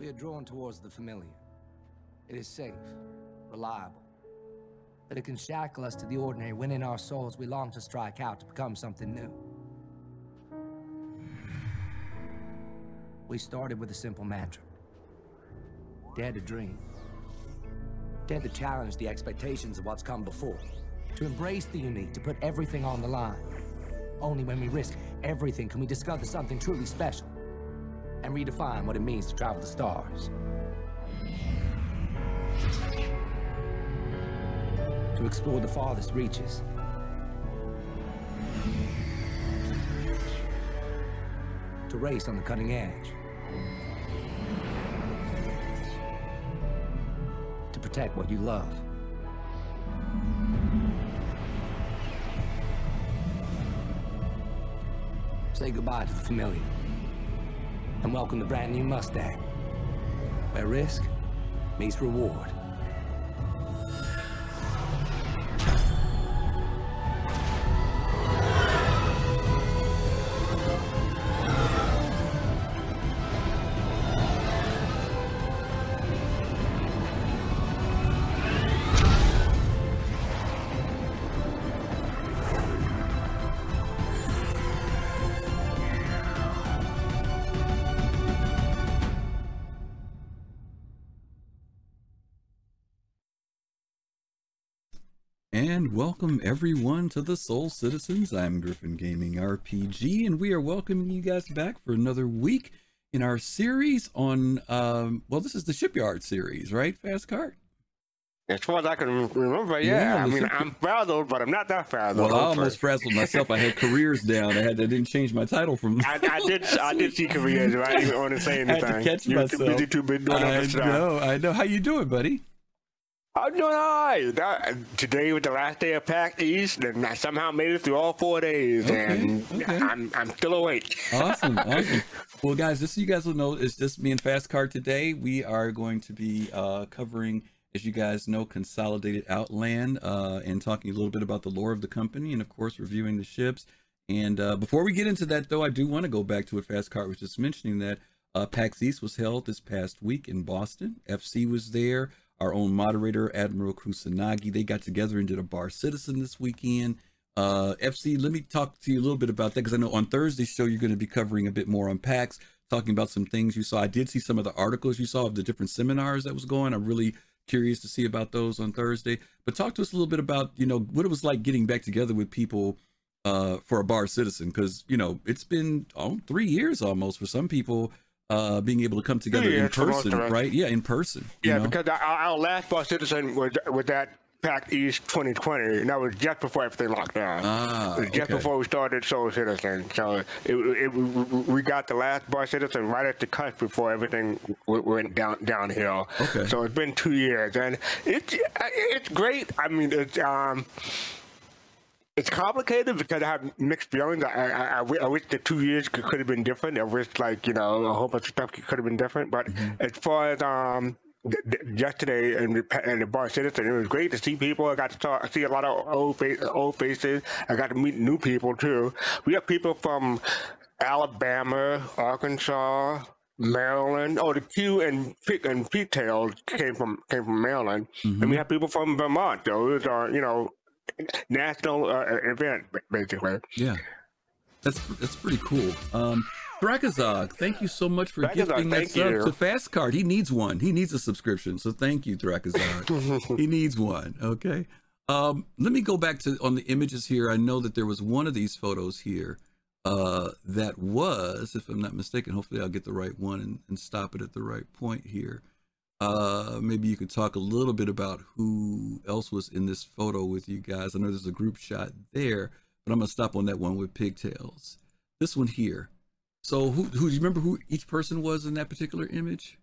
We are drawn towards the familiar. It is safe, reliable. But it can shackle us to the ordinary when in our souls we long to strike out to become something new. We started with a simple mantra. Dare to dream. Dare to challenge the expectations of what's come before. To embrace the unique, to put everything on the line. Only when we risk everything can we discover something truly special and redefine what it means to travel the stars. To explore the farthest reaches. To race on the cutting edge. To protect what you love. Say goodbye to the familiar and welcome the brand new Mustang, where risk meets reward. And welcome everyone to the Soul Citizens. I'm Griffin Gaming RPG, and we are welcoming you guys back for another week in our series on, um, well, this is the Shipyard series, right? Fast Cart? As far as I can remember, yeah. Yeah, I mean, I'm frazzled, but I'm not that frazzled. Well, I I'm almost fr- frazzled myself. I had careers down. I had I didn't change my title from. I, I did. I did see careers. I didn't even want to say I anything. had to catch You're too myself. busy, too busy doing I know, I know. How you doing, buddy? I'm doing all right. That- Today was the last day of PAX East, and I somehow made it through all four days, Okay, and okay. I'm I'm still awake. Awesome, awesome. Well, guys, just so you guys will know, it's just me and Fast Cart today. We are going to be uh, covering, as you guys know, Consolidated Outland uh, and talking a little bit about the lore of the company and, of course, reviewing the ships. And uh, before we get into that, though, I do want to go back to what Fast Cart was just mentioning that uh, PAX East was held this past week in Boston. FC was there. Our own moderator, Admiral Kusanagi, they got together and did a Bar Citizen this weekend. Uh, FC, let me talk to you a little bit about that because I know on Thursday's show you're going to be covering a bit more on PAX, talking about some things you saw. I did see some of the articles you saw of the different seminars that was going. I'm really curious to see about those on Thursday. But talk to us a little bit about you know what it was like getting back together with people uh, for a bar citizen because you know it's been oh, three years almost for some people uh, being able to come together in for most person, right? Yeah, in person. you Yeah, know? because our, our last Bar Citizen was was that PAX East 2020, and that was just before everything locked down. Ah, just okay. before we started Soul Citizen. So it, it, we got the last Bar Citizen right at the cusp before everything went down downhill. Okay. So it's been two years, and it's it's great. I mean, it's um. It's complicated because I have mixed feelings. I, I, I, I wish the two years could, could have been different. I wish, like, you know, a whole bunch of stuff could have been different. But as far as um, th- th- yesterday and the, the bar citizen, it was great to see people. I got to talk, see a lot of old, fa- old faces. I got to meet new people, too. We have people from Alabama, Arkansas, Maryland. Oh, the Q and Pig and Pigtail came from came from Maryland, and we have people from Vermont. Those are you know national uh, event basically. Yeah, that's that's pretty cool. Um, Drakazog, thank you so much for Drakazog, gifting that sub you. to Fast Cart. He needs one. He needs a subscription. So thank you, Drakazog. he needs one. Okay. Um, let me go back to on the images here. I know that there was one of these photos here uh, that was, if I'm not mistaken, hopefully I'll get the right one and, and stop it at the right point here. Uh, maybe you could talk a little bit about who else was in this photo with you guys. I know there's a group shot there, but I'm gonna stop on that one with pigtails. This one here. So who who do you remember who each person was in that particular image?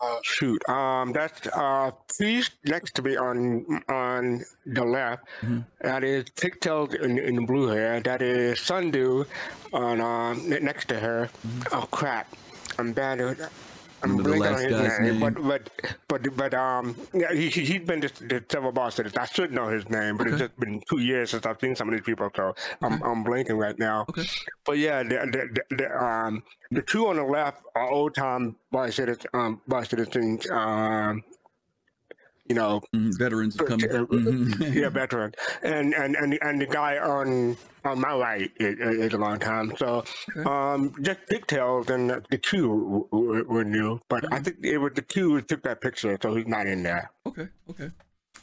Uh, shoot, um, that's uh, please next to me on on the left. Mhm. That is Pigtails in, in the blue hair. That is Sundew on um next to her. Oh crap, I'm bad at I'm the blanking on last his guy's name, name? but but but but um, yeah, he he- he's been to, to several cities. I should know his name, but it's just been two years since I've seen some of these people, so I'm I'm blanking right now. Okay. But yeah, the the, the, the um the two on the left are old time bar citizens, um bar citizens, um, you know, Mhm, Veterans have come. uh, Mhm. yeah, veteran, and and and and the guy on on my right is, is a long time. So, Okay. um, just pigtails and the Q were, were new, but I think it was the Q who took that picture, so he's not in there. Okay. Okay.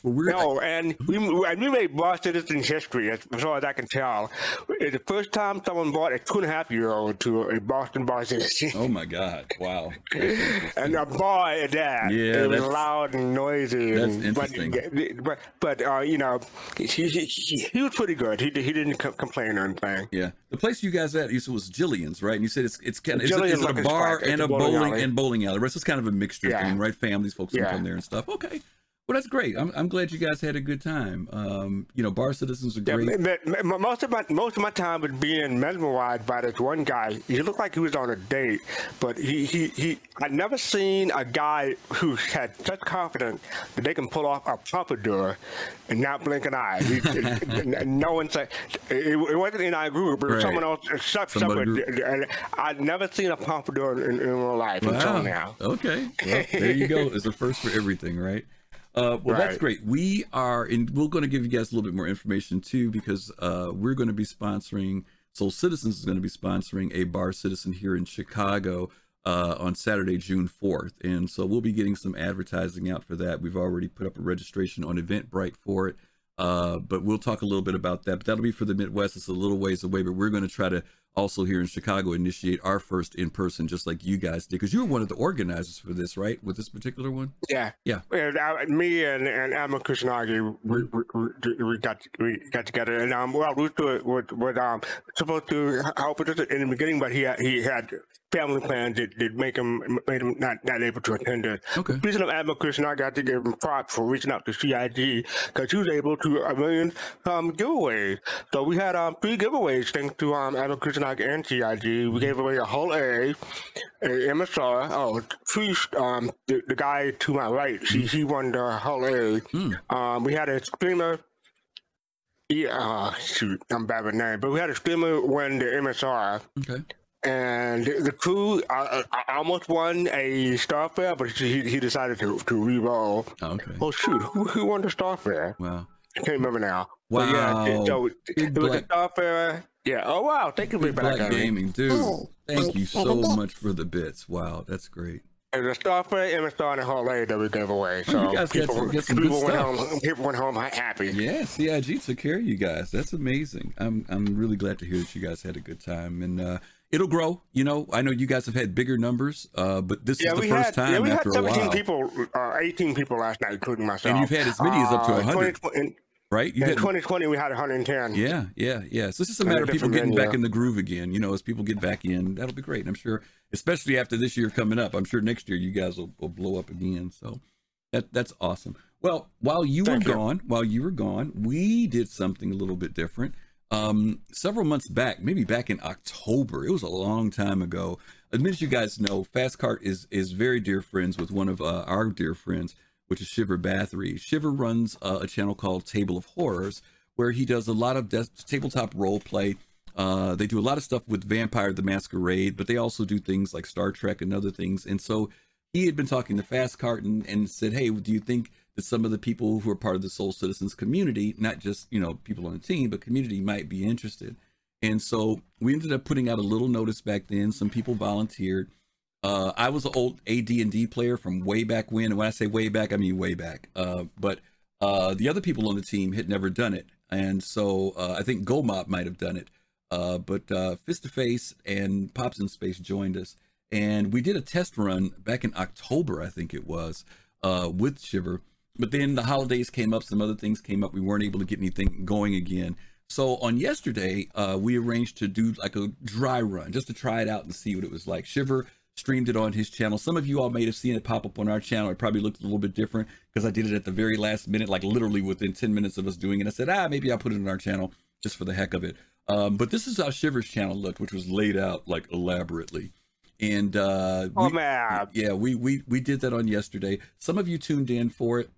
Well, we're No, and we and we made Boston Citizens history as far as I can tell. It's the first time someone brought a two and a half year old to a Boston bar citizen. Oh my God! Wow. And a boy at that. Yeah, it was loud and noisy. that's and, interesting. But, but, but uh, you know, he, he, he, he was pretty good. He, he didn't co- complain or anything. Yeah, the place you guys at you said was Jillian's, right? And you said it's it's kind of is it, Jillian's is a bar and a a bowling bowling and bowling alley. Right, so it's kind of a mixture Yeah. thing, right? Families, folks can Yeah. come there and stuff. Okay, well that's great. I'm I'm glad you guys had a good time. Um, you know, bar citizens are great. m- m- m- most of my most of my time was being mesmerized by this one guy. He looked like he was on a date, but he he, he I never seen a guy who had such confidence that they can pull off a pompadour and not blink an eye. He, no one said it, it wasn't in our group. It was Right. someone else uh, sep- Somebody separate. And I'd never seen a pompadour in, in real life until Wow. now. Okay. Well, there you go. It's a first for everything, right? Uh, well, that's great. We are, and we're going to give you guys a little bit more information too, because uh, we're going to be sponsoring. Soul Citizens is going to be sponsoring a bar citizen here in Chicago uh, on Saturday, June 4th, and so we'll be getting some advertising out for that. We've already put up a registration on Eventbrite for it. Uh, but we'll talk a little bit about that. But that'll be for the Midwest. It's a little ways away, but we're going to try to also here in Chicago initiate our first in person, just like you guys did, because you were one of the organizers for this, right? With this particular one. Yeah, Yeah. And, uh, me and and Amma Kusanagi, we, we, we, got we got together, and um, well, Rooster was, was um supposed to help us in the beginning, but he he had family plans that, that make him made him not not able to attend it. Okay. Speaking of Amma Kusanagi, I got to give him props for reaching out to CIG because he was able to a million um giveaways. So we had um three giveaways thanks to um Kusanagi and CIG. We gave away a Hull A, a MSR. Oh, three, um, the, the guy to my right, he, he won the Hull A. Hmm. Um, we had a streamer. Yeah, uh, shoot, I'm bad with name, but we had a streamer win the MSR, Okay. And the, the crew uh, uh, almost won a Starfarer, but he, he decided to to re-roll. Oh, okay. Oh shoot, who, who won the Starfarer? Wow. I can't remember now. But yeah, Wow. so it, it was a black- Starfarer. Yeah. Oh wow, thank you, Big Big Black Black Gaming. Gaming, dude. Oh, Thank you thanks for the so much for the bits. Wow, that's great. It was a Starfarer, MSR, and a Hull A that we gave away. So you guys people, some- got some good people went stuff. home. People went home happy. Yeah, CIG took care of you guys. That's amazing. I'm I'm really glad to hear that you guys had a good time, and uh, it'll grow. You know, I know you guys have had bigger numbers, uh, but this Yeah, is the first had time yeah, we had after a 17 while, people, uh, 18 people last night, including myself. And you've had as many as up to Uh, 100. 20 In, right? You in had 2020, we had 110. Yeah, yeah, yeah. So it's just a matter of people getting venue. back in the groove again. You know, as people get back in, that'll be great. And I'm sure, especially after this year coming up, I'm sure next year you guys will, will blow up again. So that that's awesome. Well, while you Thank were you. gone, while you were gone, we did something a little bit different. Um, several months back, maybe back in October, it was a long time ago. As you guys know, Fast Cart is is very dear friends with one of uh, our dear friends, which is Shiver Bathory. Shiver runs uh, a channel called Table of Horrors, where he does a lot of des- tabletop role play. Uh, they do a lot of stuff with Vampire the Masquerade, but they also do things like Star Trek and other things. And so he had been talking to Fast Cart and, and said, Hey, do you think that some of the people who are part of the Soul Citizens community, not just, you know, people on the team, but community might be interested? And so we ended up putting out a little notice back then. Some people volunteered. Uh, I was an old AD&D player from way back when. And when I say way back, I mean way back. Uh, but uh, the other people on the team had never done it. And so uh, I think Gomop might have done it. Uh, but uh, Fist to Face and Pops in Space joined us. And we did a test run back in October, I think it was, uh, with Shiver. But then the holidays came up, some other things came up. We weren't able to get anything going again. So on yesterday, uh, we arranged to do like a dry run just to try it out and see what it was like. Shiver streamed it on his channel. Some of you all may have seen it pop up on our channel. It probably looked a little bit different because I did it at the very last minute, like literally within 10 minutes of us doing it. I said, ah, maybe I'll put it on our channel just for the heck of it. Um, but this is how Shiver's channel looked, which was laid out like elaborately. and uh, Oh we- man, yeah, we we we did that on yesterday. Some of you tuned in for it.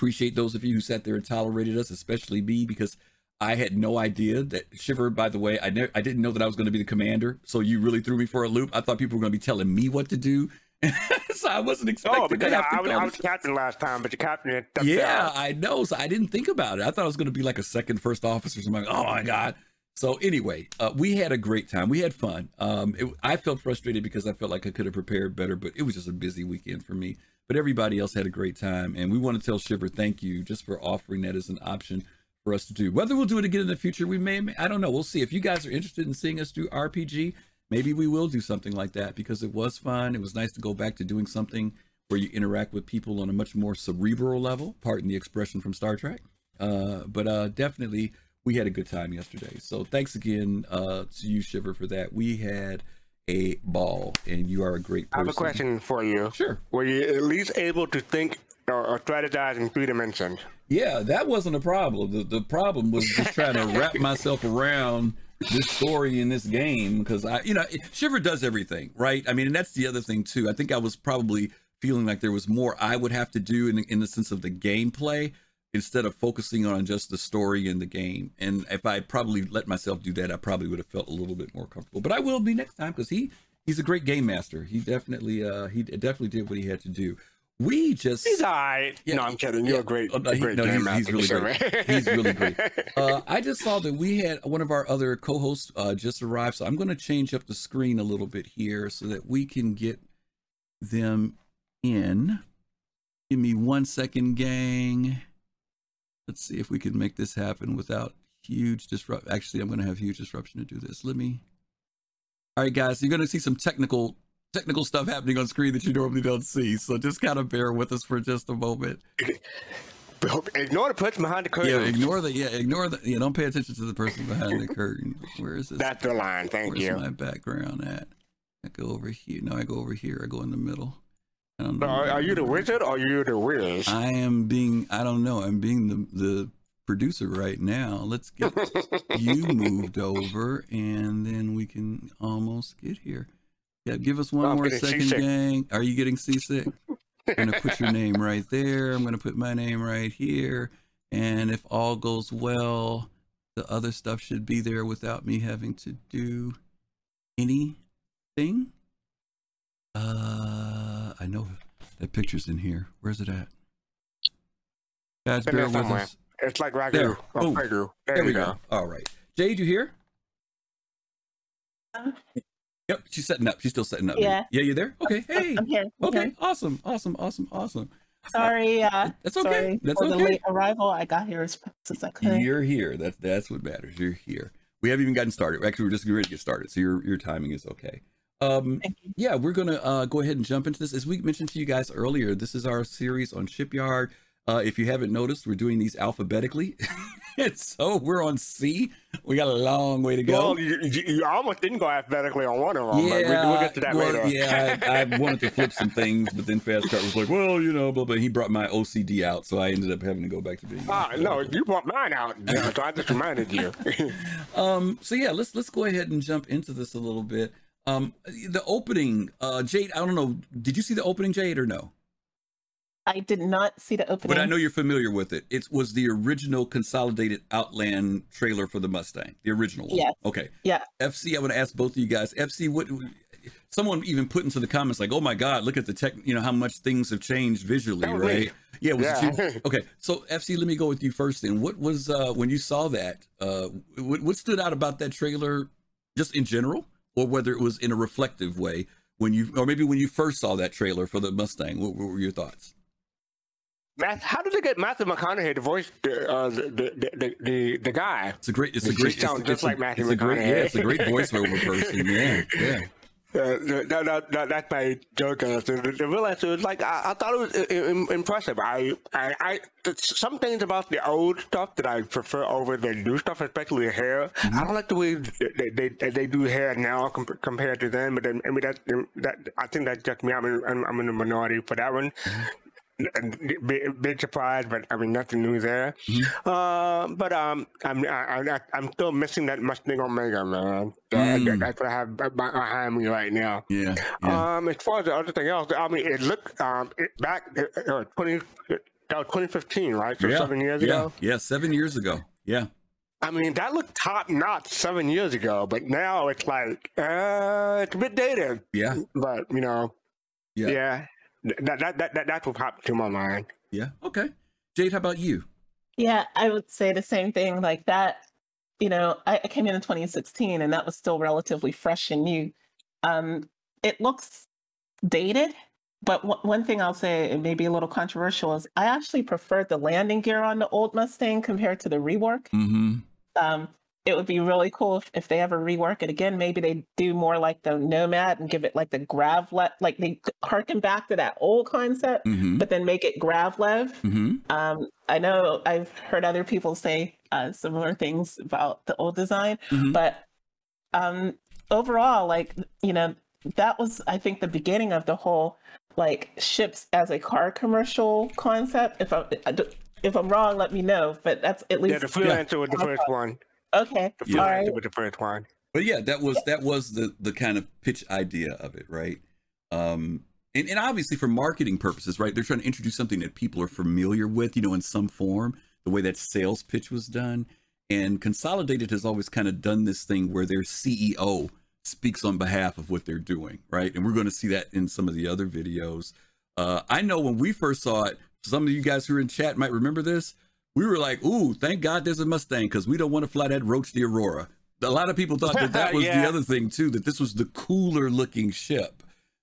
Appreciate those of you who sat there and tolerated us, especially me, because I had no idea that Shiver. By the way, I never, I didn't know that I was going to be the commander. So you really threw me for a loop. I thought people were going to be telling me what to do, so I wasn't expecting oh, because I, I, was, I was captain last time, but the captain yeah. I know. So I didn't think about it. I thought I was going to be like a second first officer. So I'm like, oh my god. So anyway, uh, we had a great time. We had fun. Um, it, I felt frustrated because I felt like I could have prepared better, but it was just a busy weekend for me. But everybody else had a great time, and we want to tell Shiver thank you just for offering that as an option for us to do. Whether we'll do it again in the future, we may. I don't know. We'll see. If you guys are interested in seeing us do RPG, maybe we will do something like that because it was fun. It was nice to go back to doing something where you interact with people on a much more cerebral level. Pardon the expression from Star Trek. Uh, but uh, definitely, we had a good time yesterday. So thanks again uh, to you, Shiver, for that. We had a ball, and you are a great I have a question for you. Sure. Were you at least able to think or, or strategize in three dimensions? Yeah, that wasn't a problem. The, the problem was just trying to wrap myself around this story in this game because I, you know, it- Shiver does everything, right? I mean, and that's the other thing too. I think I was probably feeling like there was more I would have to do in, in the sense of the gameplay instead of focusing on just the story in the game. And if I probably let myself do that, I probably would have felt a little bit more comfortable. But I will be next time because he he's a great game master. He definitely uh he definitely did what he had to do. We just He's all right. Yeah, no, I'm kidding. You're yeah. a great, Oh, no, he- great no, game he's- he's master, really sure, great. He's really great. Uh, I just saw that we had one of our other co-hosts uh, just arrived, so I'm going to change up the screen a little bit here so that we can get them in. Give me one second, gang. Let's see if we can make this happen without huge disrupt. Actually, I'm going to have huge disruption to do this. Let me. All right, guys, you're going to see some technical technical stuff happening on screen that you normally don't see. So just kind of bear with us for just a moment. Ignore the person behind the curtain. Yeah, ignore the yeah, ignore the yeah. Don't pay attention to the person behind the curtain. Where is this? That's the line. Thank Where's you. my background at? I go over here. No, I go over here. I go in the middle. Um, I don't know. are, are you the wizard or are you the whiz? I am being. I don't know. I'm being the the producer right now. Let's get you moved over, and then we can almost get here. Yeah, give us one more second, seasick. gang. Are you getting seasick? I'm gonna put your name right there. I'm gonna put my name right here, and if all goes well, the other stuff should be there without me having to do anything. Uh, I know that picture's in here. Where's it at? Guys, In there bear with somewhere. us. It's like ragu. There. Or Boom. ragu. There, There we go. go. All right. Jade, you here? Uh, Yep, she's setting up. She's still setting up. Yeah. Yeah, you there? Okay. Hey. I'm here. I'm Okay. here. Awesome. Awesome. Awesome. Awesome. Sorry. Uh, That's okay. Sorry That's for the late arrival. I got here as fast as I could. You're here. That's that's what matters. You're here. We haven't even gotten started. Actually, we're just getting ready to get started. So your your timing is okay. Um, yeah, we're gonna uh, go ahead and jump into this. As we mentioned to you guys earlier, this is our series on Shipyard. Uh, if you haven't noticed, we're doing these alphabetically, and so we're on C. We got a long way to go. Well, you, you, you almost didn't go alphabetically on one of them. but we, we'll get to that well, later. yeah, I, I wanted to flip some things, but then Fast Cut was like, well, you know, blah, blah. He brought my OCD out, so I ended up having to go back to being. Ah, no, you brought mine out, yeah, so I just reminded you. Um. So yeah, let's let's go ahead and jump into this a little bit. Um, the opening, uh, Jade. I don't know. Did you see the opening, Jade, or no? I did not see the opening. But I know you're familiar with it. It was the original consolidated Outland trailer for the Mustang, the original one. Yes. Okay. Yeah. FC, I want to ask both of you guys. FC, what? Someone even put into the comments like, "Oh my God, look at the tech! You know how much things have changed visually, That was me. right?" Yeah. Was Yeah. you? Okay. So FC, let me go with you first. Then, what was uh, when you saw that? Uh, what, what stood out about that trailer, just in general, or whether it was in a reflective way when you, or maybe when you first saw that trailer for the Mustang? What, what were your thoughts? Matt, how did they get Matthew McConaughey to voice the, uh, the, the, the, the, the guy? It's a great. It's a great. it's, just it's like Matthew it's a great. Yeah, it's a great voiceover person. Yeah, yeah. Uh, that, that, that, that's my joke uh, answer. The, the real answer is like I, I thought it was uh, i- i- impressive. I, I, I, some things about the old stuff that I prefer over the new stuff, especially the hair. Mm-hmm. I don't like the way they they, they, they do hair now com- compared to then. But then, I mean that that I think that's just me. I'm in, I'm, I'm in the minority for that one. Mm-hmm. Big, big surprise, but I mean nothing new there. Mm-hmm. Uh, but um, I'm I, I, I'm still missing that Mustang Omega, man. Mm. that's what I have behind me right now. Yeah, yeah. Um, as far as the other thing else, I mean, it looked um it, back uh, twenty that was 2015, right? So yeah. seven years yeah. ago. Yeah, seven years ago. Yeah. I mean, that looked top notch seven years ago, but now it's like uh, it's a bit dated. Yeah. But you know, yeah, yeah that, that that that that's what popped to my mind. Yeah. Okay. Jade, how about you? Yeah, I would say the same thing. Like that, you know, I, I came in in 2016, and that was still relatively fresh and new. Um, it looks dated, but w- one thing I'll say, it may be a little controversial, is I actually preferred the landing gear on the old Mustang compared to the rework. Mm-hmm. Um, it would be really cool if, if they ever rework it again. Maybe they do more like the Nomad and give it like the grav le- like they harken back to that old concept, mm-hmm. but then make it grav lev. Mm-hmm. Um, I know I've heard other people say uh, similar things about the old design, mm-hmm. but um, overall, like you know, that was I think the beginning of the whole like ships as a car commercial concept. If I if I'm wrong, let me know. But that's at least yeah. The freelancer yeah. was the first one. Okay, the freelancer right. was the first one. But yeah, that was that was the the kind of pitch idea of it, right? Um, and, and obviously for marketing purposes, right? They're trying to introduce something that people are familiar with, you know, in some form. The way that sales pitch was done, and Consolidated has always kind of done this thing where their CEO speaks on behalf of what they're doing, right? And we're going to see that in some of the other videos. Uh, I know when we first saw it, some of you guys who are in chat might remember this. We were like, "Ooh, thank God there's a Mustang because we don't want to fly that Roach the Aurora." A lot of people thought that that was yeah. the other thing too, that this was the cooler looking ship.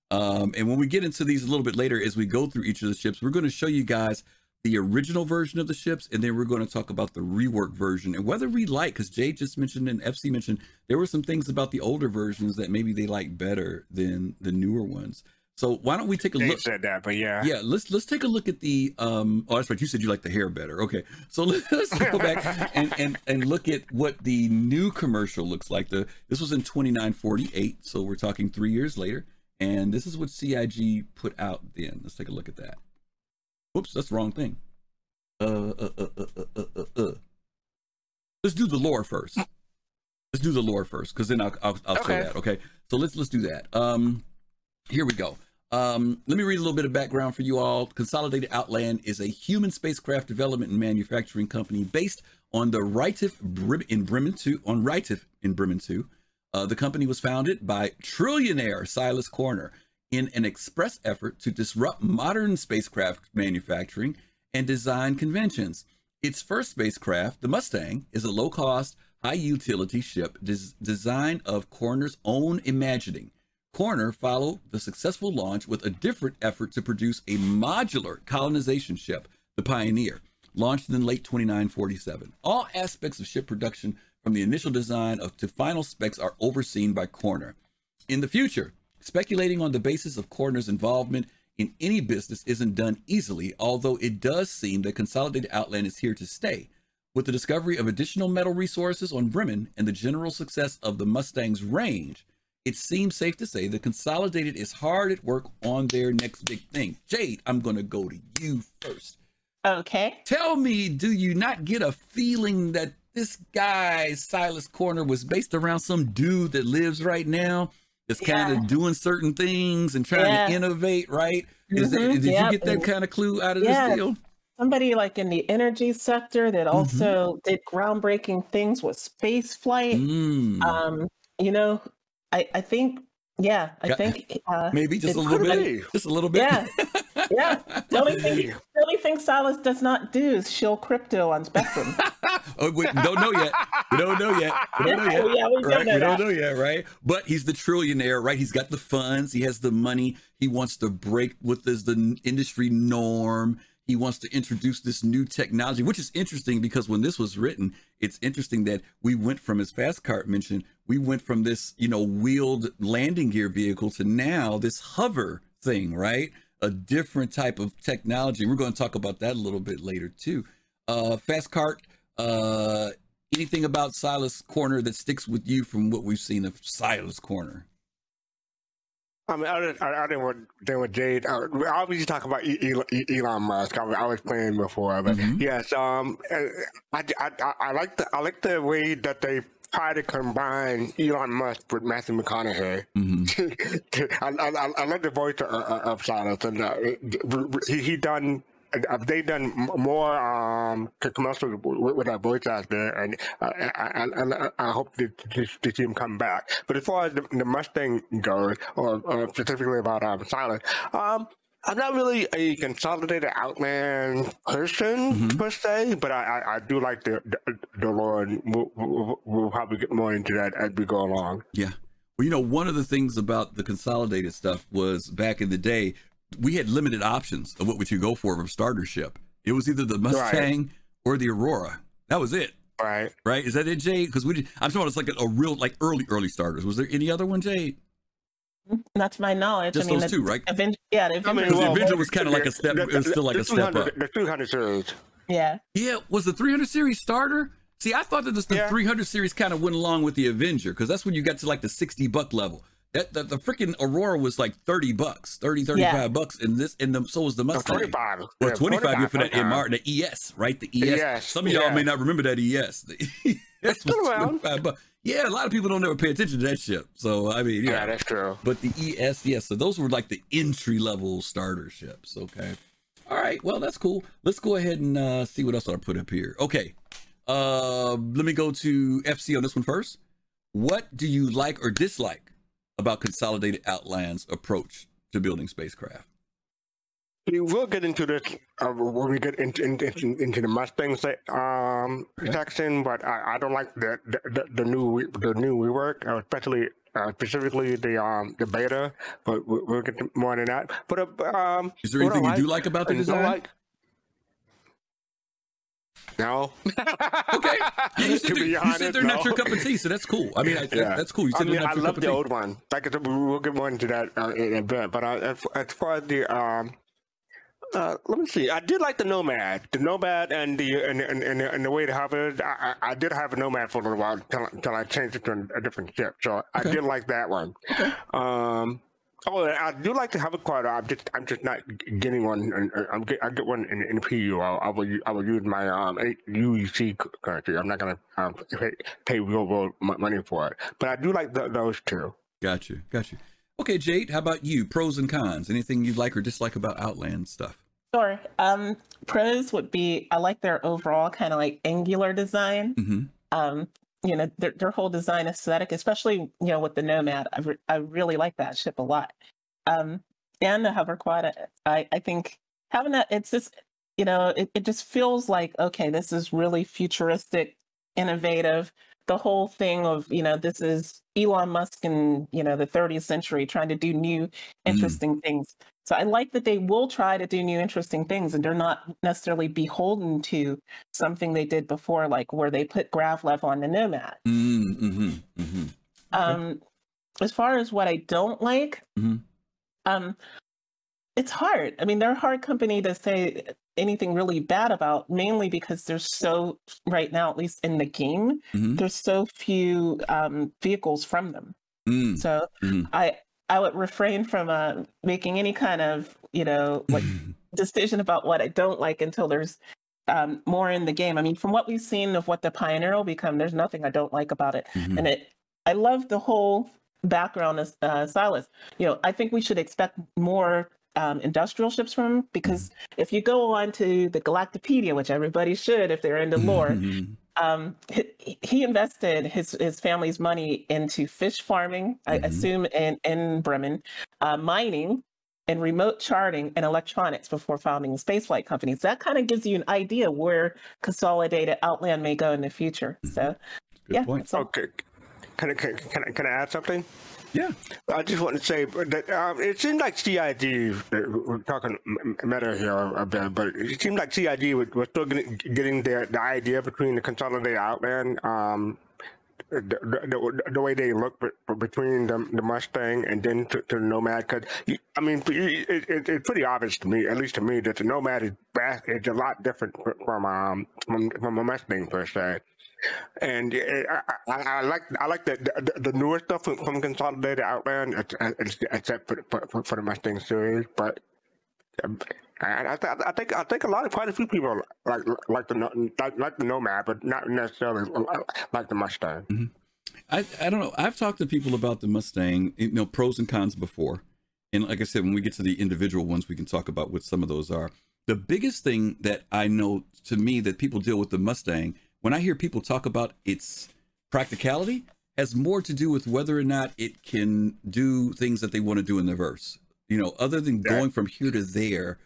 Um, and when we get into these a little bit later, as we go through each of the ships, we're going to show you guys the original version of the ships, and then we're going to talk about the rework version and whether we like. Because Jay just mentioned and FC mentioned there were some things about the older versions that maybe they like better than the newer ones. So why don't we take a they look? Said that, but yeah, yeah. Let's let's take a look at the. um Oh, that's right. You said you like the hair better. Okay, so let's go back and and and look at what the new commercial looks like. The this was in 2948, so we're talking three years later, and this is what CIG put out then. Let's take a look at that. Whoops, that's the wrong thing. Uh, uh, uh, uh, uh, uh, uh. uh. Let's do the lore first. Let's do the lore first, because then I'll I'll, I'll okay. show that. Okay, so let's let's do that. Um, here we go. Um, let me read a little bit of background for you all. Consolidated Outland is a human spacecraft development and manufacturing company based on the Rytiff in Bremen 2, on Rytiff in Bremen 2. Uh, the company was founded by trillionaire Silas Koerner in an express effort to disrupt modern spacecraft manufacturing and design conventions. Its first spacecraft, the Mustang, is a low cost, high utility ship des- of Koerner's own imagining. Koerner followed the successful launch with a different effort to produce a modular colonization ship, the Pioneer, launched in late 2947. All aspects of ship production, from the initial design of to final specs, are overseen by Koerner. In the future, speculating on the basis of Koerner's involvement in any business isn't done easily, although it does seem that Consolidated Outland is here to stay. With the discovery of additional metal resources on Bremen and the general success of the Mustang's range, it seems safe to say that Consolidated is hard at work on their next big thing. Jade, I'm going to go to you first. Okay. Tell me, do you not get a feeling that this guy, Silas Koerner, was based around some dude that lives right now? That's yeah. kind of doing certain things and trying yeah. to innovate, right? Is mm-hmm. that, did yep. you get that kind of clue out of yeah. this deal? Somebody like in the energy sector that mm-hmm. also mm-hmm. did groundbreaking things with space flight. Mm. Um, you know, I, I think yeah, I think uh, maybe just a little bit, just a little bit. Yeah, yeah. The only thing, the only thing Silas does not do is shill crypto on Spectrum. oh, we don't know yet. We don't know yet. We don't know yet. yeah, we, right? know we don't know yet, right? But he's the trillionaire, right? He's got the funds. He has the money. He wants to break with this, the industry norm he wants to introduce this new technology, which is interesting because when this was written, it's interesting that we went from, as Fast Cart mentioned, we went from this, you know, wheeled landing gear vehicle to now this hover thing, right? A different type of technology. We're going to talk about that a little bit later too. Uh, Fast Cart, uh, anything about Silas Koerner that sticks with you from what we've seen of Silas Koerner? I mean, I didn't, I, I didn't want then with Jade. I, we obviously talk about Elon, Musk. I, was- I was playing before, but Mhm. yes, um, uh, I, I, I, I like the I like the way that they try to combine Elon Musk with Matthew McConaughey. hmm I, I, I- I love the voice of, of Silas, and uh, he he done. Uh, They done more um, commercials with, with that voice actor, and I, I, I, I hope to, to, to see him come back. But as far as the, the Mustang goes, or, or specifically about um, Silas, um, I'm not really a consolidated Outland person Mhm. per se, but I, I, I do like the the, the lore, and we'll, we'll, we'll probably get more into that as we go along. Yeah. Well, you know, one of the things about the consolidated stuff was back in the day, we had limited options of what we could go for from starter ship. It was either the Mustang or the Aurora. That was it, Right. right? Is that it, Jay? Because we, did, I'm talking about it's like a, a real, like early, early starters. Was there any other one, Jay? Not to my knowledge. Just I mean, those the, two, right? Aven- yeah, the I mean, Because the Avenger was kinda like a step- the- it was still like the a step up. The 200 series. yeah, Yeah. Was the 300 series starter? See, I thought that this, the Yeah. 300 series kind of went along with the Avenger because that's when you got to like the 60 buck level. That the, the freaking Aurora was like 30 bucks, 30, 35 Yeah. bucks, and this and the, so was the No, Mustang. 25. Well, Yeah, 25 year for that 25. in Martin, the ES, right? The ES. ES, Some of y'all yeah. may not remember that ES. The ES was 25 bucks. Yeah, a lot of people don't ever pay attention to that ship. So, I mean, Yeah, yeah. that's true. but the ES, yes. So those were like the entry level starter ships. Okay. All right. Well, that's cool. Let's go ahead and uh, see what else I put up here. Okay. Uh, let me go to FC on this one first. What do you like or dislike about Consolidated Outland's approach to building spacecraft? We will get into this uh, when we get into, into, into the Mustang se- um, section, but I, I don't like the the, the, new the new rework, uh, especially uh, specifically the um the beta. But we- we'll get to more than that. But uh, um, Is there anything you do like about the design? like- No. Okay. Yeah, you said, they're, be you said they're not your cup of tea, so that's cool. I mean, I, Yeah. that's cool. You I said mean, they're I love the tea. old one. Like I we'll get more into that uh, in a bit. But uh, as, far as the um, uh, let me see. I did like the Nomad, the Nomad, and the and and, and, and the way to have it. I I did have a Nomad for a little while until, I changed it to a different ship. So I did like that one. Um. Oh, I do like to have a hovercraft. I'm just, I'm just not getting one. and- and I'm get, I get one in, in PU. I'll, I will, u- I will use my um UEC currency. I'm not gonna um, pay, pay real world money for it. But I do like th- those two. Got you. Got you. Okay, Jade, how about you? Pros and cons. Anything you'd like or dislike about Outland stuff? sure. Um, pros would be I like their overall kind of like angular design. Mm-hmm. Um, you know, their their whole design aesthetic, especially you know with the Nomad. I re- I really like that ship a lot. Um, and the hoverquad. I I think having that it's just you know it, it just feels like okay this is really futuristic innovative the whole thing of you know this is elon musk in you know the 30th century trying to do new interesting things so i like that they will try to do new interesting things and they're not necessarily beholden to something they did before like where they put gravlev on the nomad Mm-hmm. Mm-hmm. Okay. um as far as what i don't like Mhm. um it's hard i mean they're a hard company to say anything really bad about mainly because there's so right now at least in the game Mhm. there's so few um vehicles from them Mm. so Mhm. i i would refrain from uh making any kind of you know like decision about what i don't like until there's um more in the game i mean from what we've seen of what the pioneer will become there's nothing i don't like about it Mhm. and it i love the whole background of uh, silas you know i think we should expect more um, industrial ships from him because if you go on to the galactapedia which everybody should if they're into lore Mhm. Um, he, he invested his his family's money into fish farming i Mhm. assume in in bremen uh, mining and remote charting and electronics before founding the spaceflight companies that kind of gives you an idea where consolidated outland may go in the future so Good yeah point. Okay. Can I, can, can I, can I add something? Yeah. I just want to say that um, it seemed like CIG, uh, we're talking meta here a bit, but it seemed like CIG was, was still getting, the, the idea between the consolidated Outland um, the, the, the way they look between the, the Mustang and then to, to the Nomad. Because I mean, it, it, it's pretty obvious to me, at least to me, that the Nomad is it's a lot different from um from, from a Mustang per se. And I, I, I, like I like the, the, the newer stuff from, from Consolidated Outland, except for, for, for the Mustang series. But um, I, th- I think I think a lot of quite a few people like like the like, like the Nomad, but not necessarily like the Mustang. Mm-hmm. I I don't know. I've talked to people about the Mustang, you know, pros and cons before, and like I said, when we get to the individual ones, we can talk about what some of those are. The biggest thing that I know to me that people deal with the Mustang, when I hear people talk about its practicality, has more to do with whether or not it can do things that they want to do in the verse. You know, other than going from here to there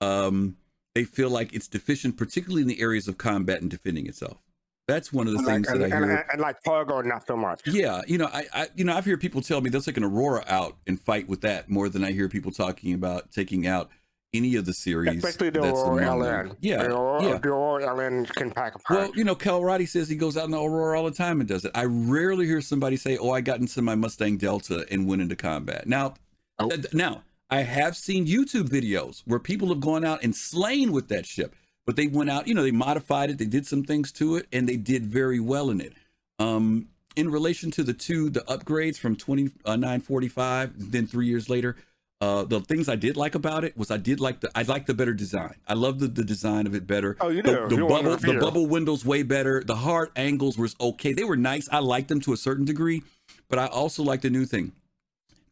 um, they feel like it's deficient, particularly in the areas of combat and defending itself. That's one of the and things like, that and, I hear. And, and, like Fargo, not so much. Yeah, you know, I, I, you know, I've heard people tell me they'll take an Aurora out and fight with that more than I hear people talking about taking out any of the series. Especially the Aurora LN. Yeah, the Aurora, yeah. The Aurora LN can pack a punch. Well, you know, Cal Roddy says he goes out in the Aurora all the time and does it. I rarely hear somebody say, "Oh, I got into my Mustang Delta and went into combat." Now, oh. th- now I have seen YouTube videos where people have gone out and slain with that ship, but they went out, you know, they modified it, they did some things to it, and they did very well in it. Um, in relation to the two, the upgrades from 2945, uh, then three years later, uh, the things I did like about it was I did like the I like the better design. I love the, the design of it better. Oh, you do. The, the bubble the bubble windows way better. The hard angles was okay. They were nice. I liked them to a certain degree, but I also like the new thing.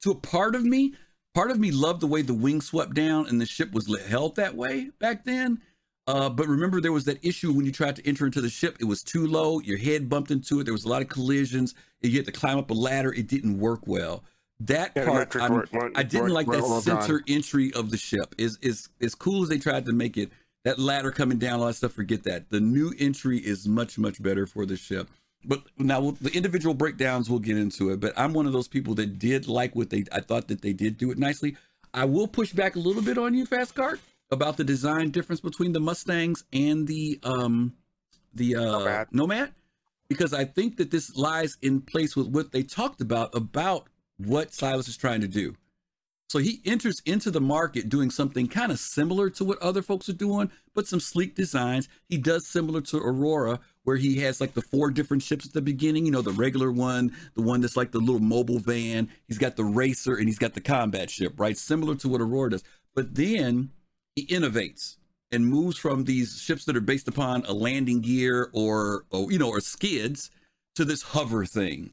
To a part of me, part of me loved the way the wing swept down and the ship was held that way back then. Uh, but remember, there was that issue when you tried to enter into the ship. It was too low. Your head bumped into it. There was a lot of collisions. You had to climb up a ladder. It didn't work well. That yeah, part, I didn't like that center entry of the ship. Is is as cool as they tried to make it. That ladder coming down, all that stuff. Forget that. The new entry is much much better for the ship but now the individual breakdowns we'll get into it but i'm one of those people that did like what they i thought that they did do it nicely i will push back a little bit on you fast cart about the design difference between the mustangs and the um the uh nomad, nomad because i think that this lies in place with what they talked about about what silas is trying to do so he enters into the market doing something kind of similar to what other folks are doing, but some sleek designs. He does similar to Aurora, where he has like the four different ships at the beginning, you know, the regular one, the one that's like the little mobile van. He's got the racer and he's got the combat ship, right? Similar to what Aurora does. But then he innovates and moves from these ships that are based upon a landing gear or, or you know, or skids to this hover thing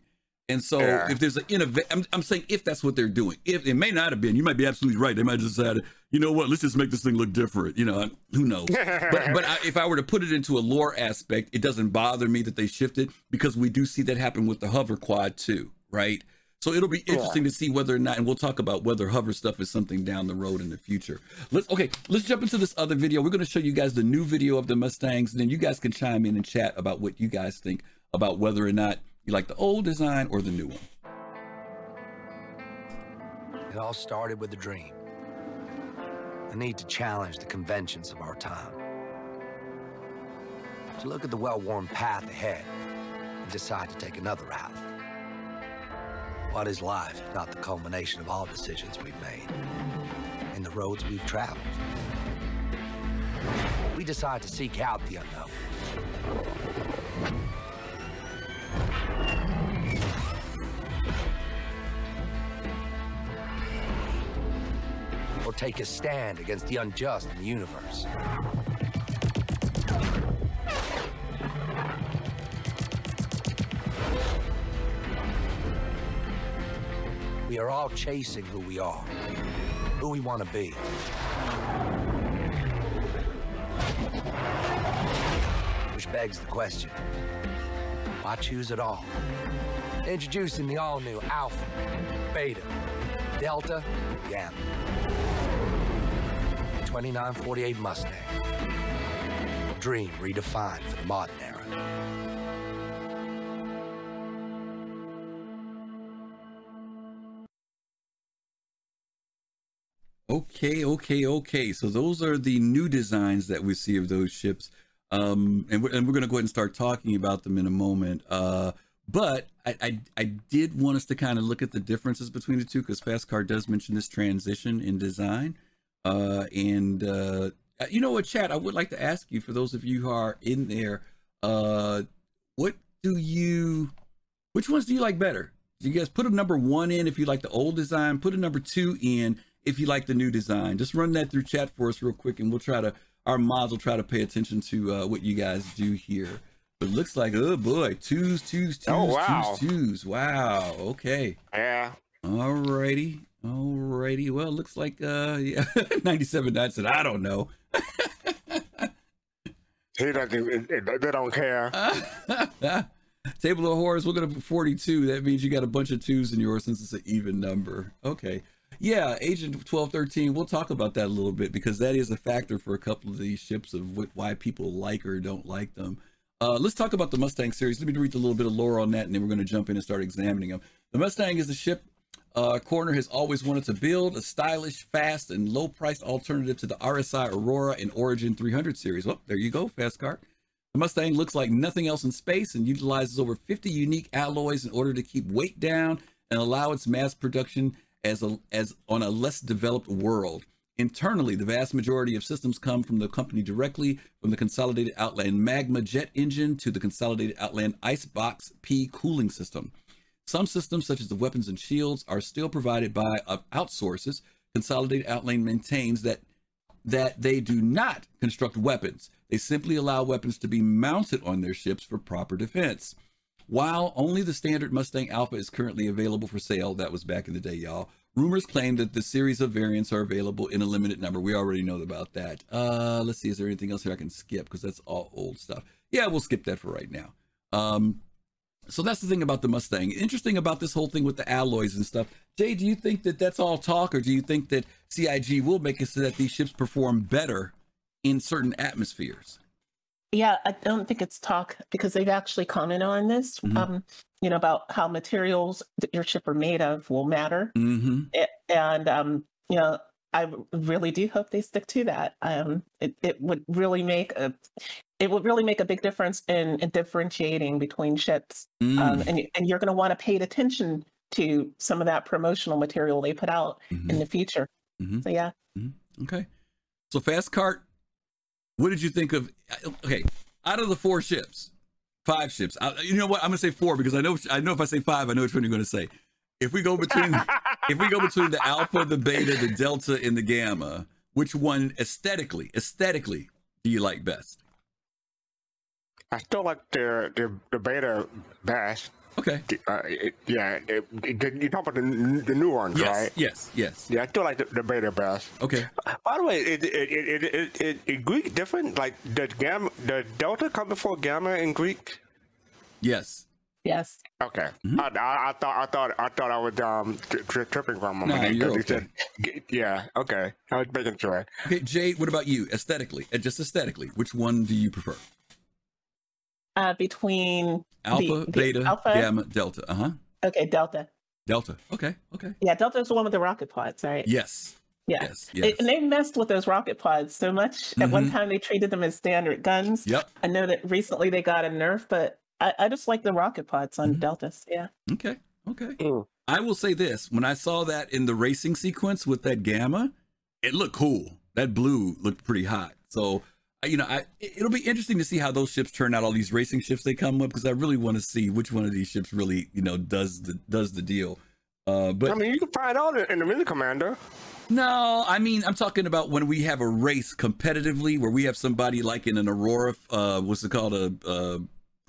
and so yeah. if there's an innovation, I'm, I'm, saying if that's what they're doing, if it may not have been, you might be absolutely right. They might just decided, you know what, let's just make this thing look different. You know, who knows? but but I, if I were to put it into a lore aspect, it doesn't bother me that they shifted because we do see that happen with the hover quad too, right? So it'll be interesting yeah. to see whether or not, and we'll talk about whether hover stuff is something down the road in the future. Let's okay, let's jump into this other video. We're going to show you guys the new video of the Mustangs, and then you guys can chime in and chat about what you guys think about whether or not you like the old design or the new one? It all started with a dream. The need to challenge the conventions of our time. To look at the well-worn path ahead and decide to take another route. What is life if not the culmination of all decisions we've made and the roads we've traveled? We decide to seek out the unknown or take a stand against the unjust in the universe. We are all chasing who we are, who we want to be. Which begs the question, why choose it all? Introducing the all-new Alpha, Beta, Delta, Gamma. 2948 Mustang. Dream redefined for the modern era. Okay, okay, okay. So those are the new designs that we see of those ships. Um, and we're, and we're going to go ahead and start talking about them in a moment. Uh, but I, I, I did want us to kind of look at the differences between the two because Fast Car does mention this transition in design. Uh, and uh, you know what, Chad, I would like to ask you for those of you who are in there, uh, what do you, which ones do you like better? You guys put a number one in if you like the old design? Put a number two in if you like the new design. Just run that through chat for us real quick, and we'll try to our mods will try to pay attention to uh, what you guys do here. But it looks like oh boy, twos, twos, twos, Oh, wow. twos, twos. Wow. Okay. Yeah. Alrighty. Alrighty. Well, it looks like uh yeah, 97 9 said, I don't know. He doesn't. They don't care. Table of horrors, we're gonna put 42. That means you got a bunch of twos in yours since it's an even number. Okay. Yeah, Agent 1213, we'll talk about that a little bit because that is a factor for a couple of these ships of what, why people like or don't like them. Uh, let's talk about the Mustang series. Let me read a little bit of lore on that and then we're going to jump in and start examining them. The Mustang is a ship uh, Koerner has always wanted to build a stylish, fast, and low priced alternative to the RSI Aurora and Origin 300 series. Well, there you go, Fast Cart. The Mustang looks like nothing else in space and utilizes over 50 unique alloys in order to keep weight down and allow its mass production as a, as on a less developed world. Internally, the vast majority of systems come from the company directly, from the Consolidated Outland Magma jet engine to the Consolidated Outland Icebox P cooling system. Some systems, such as the weapons and shields, are still provided by uh, outsources. Consolidated Outland maintains that that they do not construct weapons. They simply allow weapons to be mounted on their ships for proper defense. While only the standard Mustang Alpha is currently available for sale, that was back in the day, y'all. Rumors claim that the series of variants are available in a limited number. We already know about that. Uh, let's see, is there anything else here I can skip? Because that's all old stuff. Yeah, we'll skip that for right now. Um, so that's the thing about the Mustang. Interesting about this whole thing with the alloys and stuff. Jay, do you think that that's all talk, or do you think that CIG will make it so that these ships perform better in certain atmospheres? Yeah, I don't think it's talk because they've actually commented on this. Mhm. Um, you know about how materials that your ship are made of will matter, Mm-hmm. And um, you know I really do hope they stick to that. Um, it it would really make a it would really make a big difference in, in differentiating between ships. Mm. Um, and and you're going to want to pay attention to some of that promotional material they put out Mhm. in the future. Mhm. So yeah, Okay. So Fast Cart, what did you think of? Okay, out of the four ships, five ships. I, you know what? I'm gonna say four because I know I know if I say five, I know which one you're gonna say. If we go between if we go between the Alpha, the Beta, the Delta, and the Gamma, which one aesthetically aesthetically do you like best? I still like the the, the beta best. Okay. Uh, it, yeah, it, it, you talk about the, the new ones, Yes. right? Yes. Yes. Yeah, I still like the, the beta best. Okay. By the way, it it it it, it, it, it Greek different? Like the gamma, the delta come before gamma in Greek? Yes. yes. Okay, Mhm. I, I, I thought I thought I thought I was um tri- tri- tripping from a moment. Nah, you're okay. said- yeah, okay. I was making sure. Okay, Jay. What about you? Aesthetically, uh, just aesthetically, which one do you prefer? Uh, between Alpha, the Beta, Alpha? Gamma, Delta. Uh huh. okay Delta. Delta. Okay. Okay. Yeah, Delta's the one with the rocket pods, right? Yes. Yeah. Yes. It- Yes. and they messed with those rocket pods so much. At one Mhm. time, they treated them as standard guns. Yep. I know that recently they got a nerf, but I, I just like the rocket pods on Mhm. Deltas. Yeah. Okay. Okay. Mm. I will say this: when I saw that in the racing sequence with that gamma, it looked cool. That blue looked pretty hot. So, I- you know, I it- it'll be interesting to see how those ships turn out. All these racing ships they come with, because I really want to see which one of these ships really, you know, does the does the deal. Uh, but I mean, you can find out in the Mini Commander. No, I mean I'm talking about when we have a race competitively where we have somebody like in an Aurora, uh, what's it called a uh,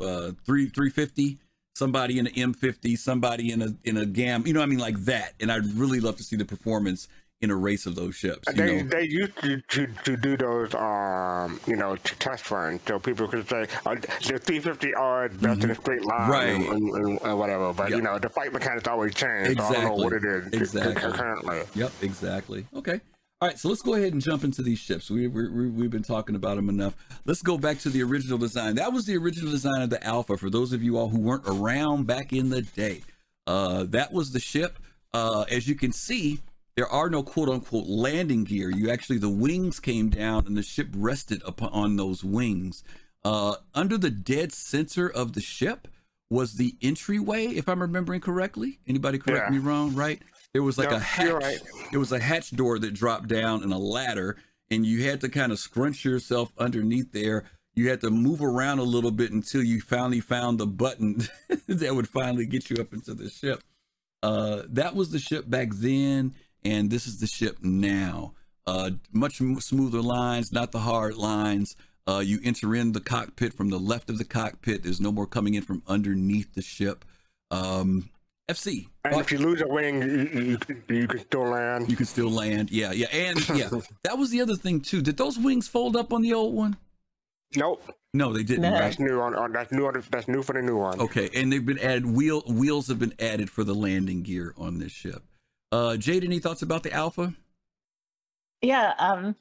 uh, three three fifty, somebody in an M fifty, somebody in a in a Gam, you know, what I mean like that, and I'd really love to see the performance in a race of those ships. You They know, they used to, to, to do those um you know t- test runs so people could say uh, the 350 are best in a straight line Mm-hmm. Right. and, and, and, whatever. But Yep. you know the fight mechanics always change. So I don't know what it is Exactly. currently. Yep, exactly. Okay. All right, so let's go ahead and jump into these ships. We, we, we've been talking about them enough. Let's go back to the original design. That was the original design of the Alpha for those of you all who weren't around back in the day. Uh, that was the ship. Uh, as you can see, there are no quote unquote landing gear. You actually, the wings came down and the ship rested upon on those wings. Uh, under the dead center of the ship was the entryway, if I'm remembering correctly. Anybody correct Yeah. me wrong, right? There was like No, a hatch. right. It was a hatch door that dropped down and a ladder, and you had to kind of scrunch yourself underneath there. You had to move around a little bit until you finally found the button that would finally get you up into the ship. Uh, that was the ship back then, and this is the ship now. Uh, much smoother lines, not the hard lines. Uh, you enter in the cockpit from the left of the cockpit. There's no more coming in from underneath the ship. Um, FC. And if you lose a wing, you, you, you, you can still land. You can still land. Yeah, yeah. And yeah, that was the other thing too. Did those wings fold up on the old one? Nope, No, they didn't. No. Right? that's new on, on that's new on, that's new for the new one. Okay, and they've been added. Wheel wheels have been added for the landing gear on this ship. Uh, Jade, any thoughts about the Alpha? Yeah, um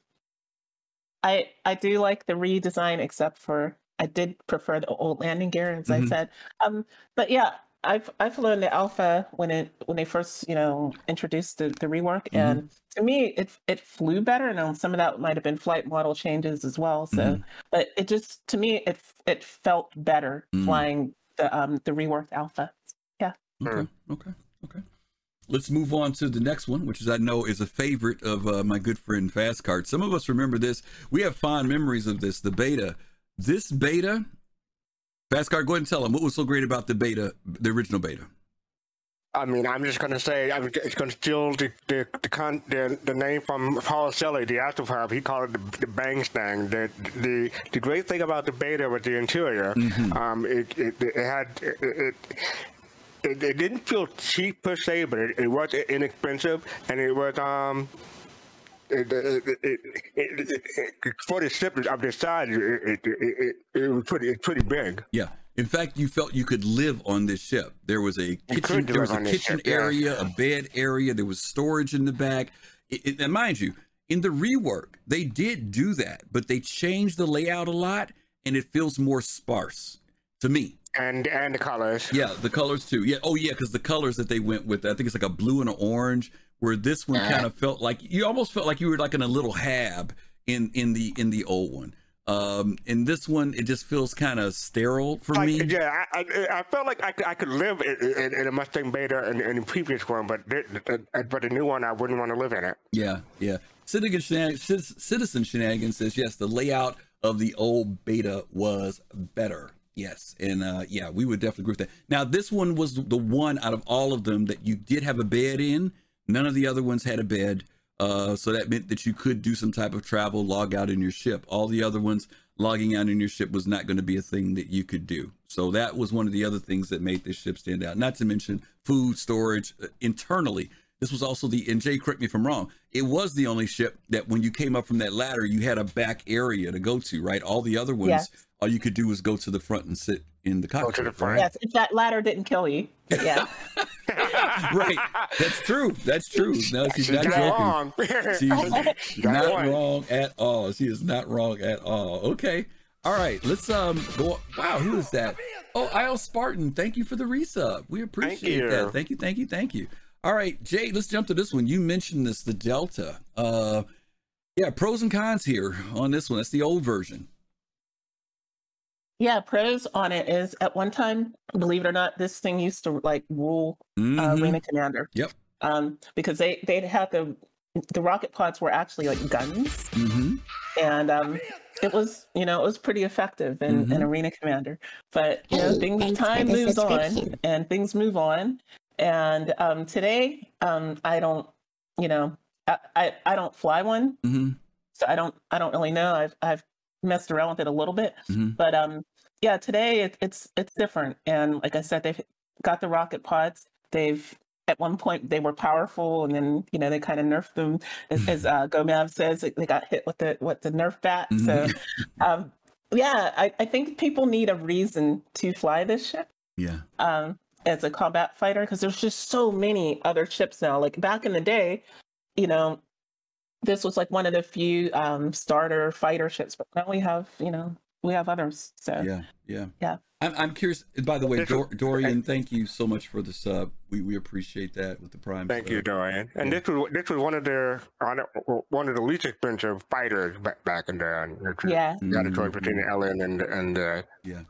I I do like the redesign except for I did prefer the old landing gear as Mhm. I said. Um but yeah, I've I've flown the Alpha when it when they first, you know, introduced the, the rework Mhm. and to me it it flew better and um, some of that might have been flight model changes as well. So Mhm. but it just to me it it felt better Mm. flying the um the reworked Alpha. Yeah. Okay, okay, okay. Let's move on to the next one, which is I know is a favorite of uh, my good friend Fast Cart. Some of us remember this. We have fond memories of this. The beta. This beta. Fast Cart, go ahead and tell them what was so great about the beta, the original beta. I mean, I'm just gonna say I'm it's gonna steal the the the, con, the, the name from Paul Selly, the astropub. He called it the, the Bang Stang. The, the the great thing about the beta was the interior. Um, it, it it had it. it it, it didn't feel cheap per se, but it, it was inexpensive, and it was um, it, it, it, it, it, it, for the ship of this size, it, it, it, it, it was pretty it's pretty big. Yeah. In fact, you felt you could live on this ship. There was a kitchen. There was a kitchen ship, yeah. area, a bed area. There was storage in the back. And mind you, in the rework, they did do that, but they changed the layout a lot, and it feels more sparse to me. And and the colors. Yeah, the colors too. Yeah. Oh, yeah, because the colors that they went with, I think it's like a blue and an orange. Where this one kind of felt like you almost felt like you were like in a little hab in in the in the old one. Um, in this one, it just feels kind of sterile for Like, me. yeah, I, I, I felt like I could, I could live in, in, in a Mustang Beta in, in the previous one, but the, the, but the new one I wouldn't want to live in it. Yeah, yeah. Citizen, Shenan- Citizen Shenanigans says yes. The layout of the old beta was better. Yes, and uh, yeah, we would definitely agree with that. Now, this one was the one out of all of them that you did have a bed in. None of the other ones had a bed, uh, so that meant that you could do some type of travel, log out in your ship. All the other ones, logging out in your ship was not going to be a thing that you could do. So that was one of the other things that made this ship stand out. Not to mention food storage uh, internally. This was also the, and Jay, correct me if I'm wrong, it was the only ship that when you came up from that ladder, you had a back area to go to, right? All the other ones, Yes. all you could do was go to the front and sit in the cockpit. Go to the front. Yes, if that ladder didn't kill you. Yeah. right. That's true. That's true. No, she's She's not not joking. wrong. She's not one. wrong at all. She is not wrong at all. Okay. All right. Let's um go. Wow, who is that? Oh, Isle Spartan. Thank you for the resub. We appreciate you. that. Thank you. Thank you. Thank you. All right, Jay. Let's jump to this one. You mentioned this, the Delta. Uh, yeah, pros and cons here on this one. That's the old version. Yeah, pros on it is at one time, believe it or not, this thing used to like rule uh, Mhm. Arena Commander. Yep. Um, because they they'd have the the rocket pods were actually like guns, Mhm. and um, it was you know it was pretty effective in, in Mhm. Arena Commander. But you know Hey, things time moves on and things move on, and um, today um, I don't you know I, I I don't fly one, Mhm. so I don't I don't really know. I've I've messed around with it a little bit, Mhm. but um yeah today it, it's it's different. And like i said they've got the rocket pods. They've at one point they were powerful and then you know they kind of nerfed them. As, as uh gomav says they they got hit with the with the nerf bat. So um yeah I, I think people need a reason to fly this ship. Yeah. um as a combat fighter because there's just so many other ships now like back in the day you know this was like one of the few um starter fighter ships but now we have you know we have others so Yeah. Yeah. Yeah. I'm, I'm curious. By the way, Dor- Dorian, thank you so much for the sub. We we appreciate that with the prime. Thank sub. you, Dorian. And Yeah. this was this was one of their one of the least expensive fighters back back in there. yeah Got a choice between the Ellen and and uh, Yeah.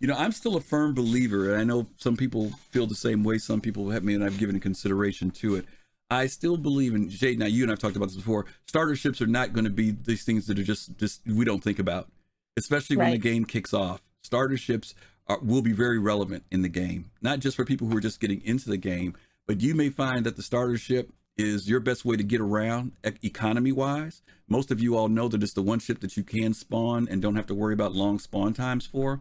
You know, I'm still a firm believer, and I know some people feel the same way. Some people have me, and I've given consideration to it. I still believe in Jade. Now, you and I've talked about this before. Starter ships are not going to be these things that are just just we don't think about, especially when the game kicks off. Starter ships are, will be very relevant in the game, not just for people who are just getting into the game, but you may find that the starter ship is your best way to get around economy wise. Most of you all know that it's the one ship that you can spawn and don't have to worry about long spawn times for.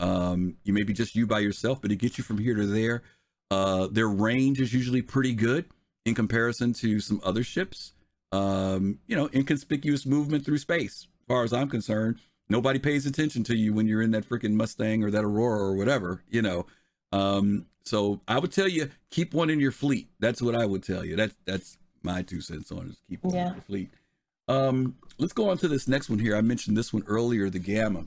Um, you may be just you by yourself, but it gets you from here to there. Uh, their range is usually pretty good in comparison to some other ships. Um, you know, inconspicuous movement through space, as far as I'm concerned. Nobody pays attention to you when you're in that freaking Mustang or that Aurora or whatever, you know. Um, so I would tell you keep one in your fleet. That's what I would tell you. That's that's my two cents on it. Is keep one Yeah. in your fleet. Um, let's go on to this next one here. I mentioned this one earlier, the Gamma.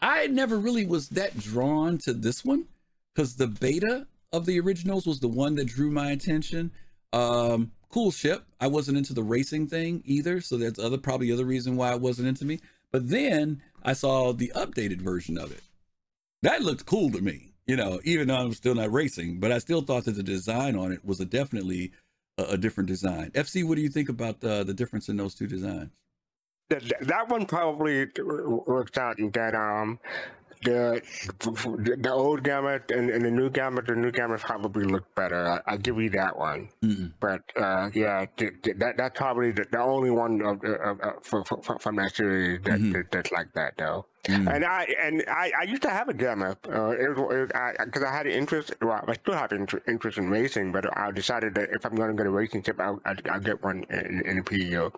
I never really was that drawn to this one because the beta of the originals was the one that drew my attention. Um, cool ship. I wasn't into the racing thing either, so that's other probably other reason why it wasn't into me. But then I saw the updated version of it. That looked cool to me, you know, even though I'm still not racing, but I still thought that the design on it was a definitely a, a different design. FC, what do you think about the the difference in those two designs? That, that one probably works out in that um the the old gamut and, and the new gamut the new gamut probably look better I, i'll give you that one Mm-mm. but uh yeah th- th- that that's probably the, the only one of, of, of, for, for, from that series that, Mhm. that that's like that though Mm. and I and I, I used to have a gamma. Uh, it was because I, had an interest. Well, I still have inter- interest in racing, but I decided that if I'm going to get a racing chip, I'll, I'll, I'll get one in, in a PEO.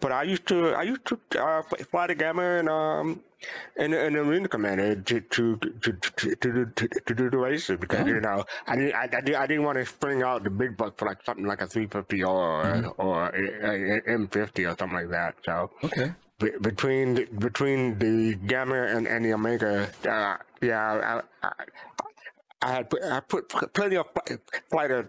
But I used to I used to uh, fly- the gamma and um in in the arena commander to to to to, to, do- to, to do the races because Oh. you know I didn't I, I, didn't, I didn't want to spring out the big buck for like something like a 350 or Mhm. or a, a, M50 or something like that. So Okay. Be- between the, between the gamma and, and the omega, uh, yeah, I, I, I had put, I put plenty of flight flighter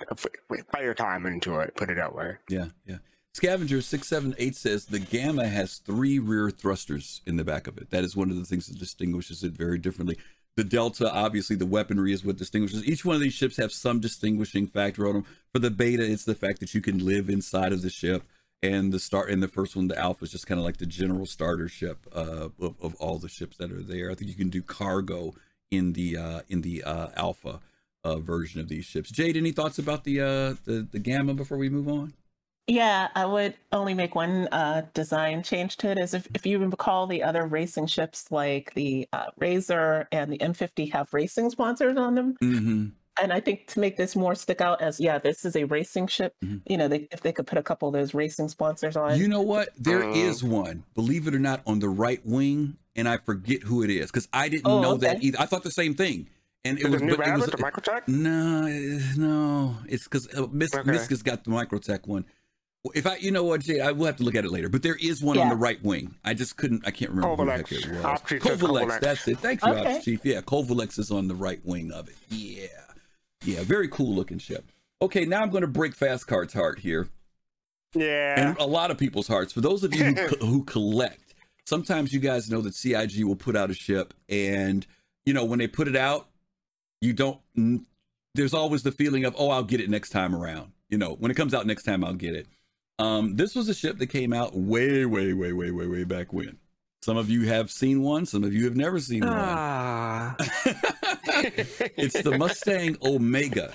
flighter time into it. Put it that way. Yeah, yeah. Scavenger six seven eight says the Gamma has three rear thrusters in the back of it. That is one of the things that distinguishes it very differently. The Delta, obviously, the weaponry is what distinguishes. Each one of these ships have some distinguishing factor on them. For the Beta, it's the fact that you can live inside of the ship, and the start in the first one, the Alpha is just kind of like the general starter ship uh, of, of all the ships that are there. I think you can do cargo in the uh, in the uh, Alpha uh, version of these ships. Jade, any thoughts about the uh, the the Gamma before we move on? Yeah, I would only make one uh, design change to it. Is if, if you recall, the other racing ships like the uh, Razor and the M50 have racing sponsors on them, Mm-hmm. And I think to make this more stick out as yeah, this is a racing ship. Mhm. You know, they, if they could put a couple of those racing sponsors on. You know what? There Uh, is one, believe it or not, on the right wing, and I forget who it is because I didn't Oh, know that either. I thought the same thing, and it Is was, it New but it was the Microtech? no, no. It's because uh, Miss Okay. Miska's got the Microtech one. If I, you know what, Jay, I will have to look at it later. But there is one on the right wing. I just couldn't. I can't remember who the heck it was. Ops Covalex, Covalex. that's it. Thank you, Okay. Ops Chief. Yeah, Covalex is on the right wing of it. Yeah, yeah, very cool looking ship. Okay, now I'm going to break Fast Cart's heart here Yeah. and a lot of people's hearts. For those of you who, co- who collect, sometimes you guys know that CIG will put out a ship, and you know when they put it out, you don't. n- There's always the feeling of, oh, I'll get it next time around. You know, when it comes out next time, I'll get it. Um, this was a ship that came out way, way, way, way, way, way back when. Some of you have seen one. Some of you have never seen one. It's the Mustang Omega.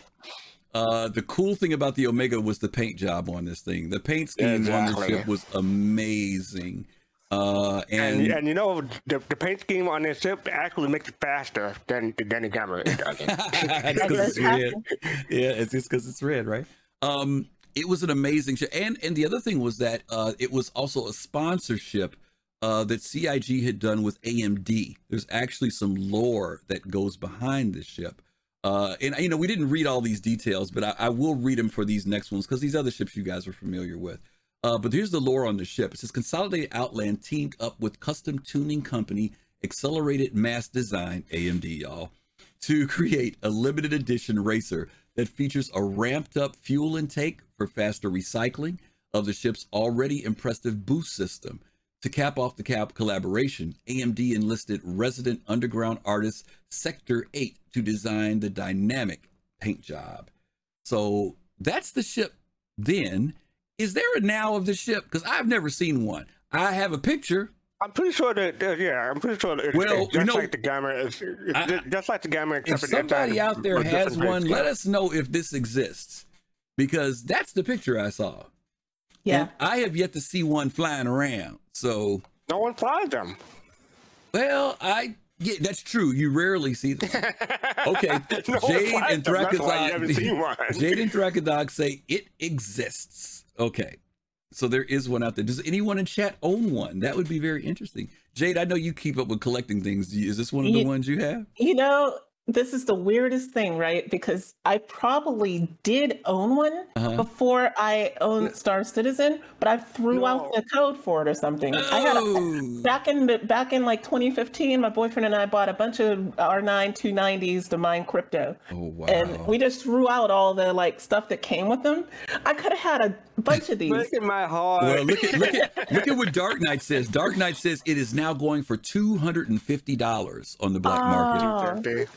Uh, the cool thing about the Omega was the paint job on this thing. The paint scheme on the ship was amazing. Uh, and, And, and you know the, the paint scheme on this ship actually makes it faster than than the gamma. It doesn't. it's red. Yeah, it's just because it's red, right? Um, it was an amazing ship, and and the other thing was that uh, it was also a sponsorship uh, that CIG had done with AMD. There's actually some lore that goes behind this ship. Uh, and you know, we didn't read all these details, but I, I will read them for these next ones because these other ships you guys are familiar with. Uh, but here's the lore on the ship. It says Consolidated Outland teamed up with custom tuning company Accelerated Mass Design, AMD, y'all, to create a limited edition racer that features a ramped up fuel intake for faster recycling of the ship's already impressive boost system To cap off the cap collaboration, AMD enlisted resident underground artist Sector 8 to design the dynamic paint job. So that's the ship then. Is there a now of the ship? Because I've never seen one. I have a picture. I'm pretty sure that, uh, yeah, I'm pretty sure that it's, Well, it's you just know- like the gamma. It's, it's I- just like the gamma. If except somebody out there has one, let us know if this exists. Because that's the picture I saw. Yeah. And I have yet to see one flying around. So, No one flies them. well, I yeah, that's true. You rarely see them. Okay, No one Jade and them. That's why you haven't seen one. Thrakazog, Jade and Thrakazog say it exists. Okay, so there is one out there. Does anyone in chat own one? That would be very interesting. Jade, I know you keep up with collecting things. Is this one of the Ye- ones you have? You know, this is the weirdest thing, right? Because I probably did own one Uh-huh. before I owned Star Citizen, but I threw out the code for it or something. I had a, Oh, back in back in like 2015, my boyfriend and I bought a bunch of R9 290s to mine crypto. oh wow. And we just threw out all the like stuff that came with them. I could have had a bunch of these. Breaking my heart. Well, look at look at look at what Dark Knight says. Dark Knight says it is now going for two hundred and fifty dollars on the black market.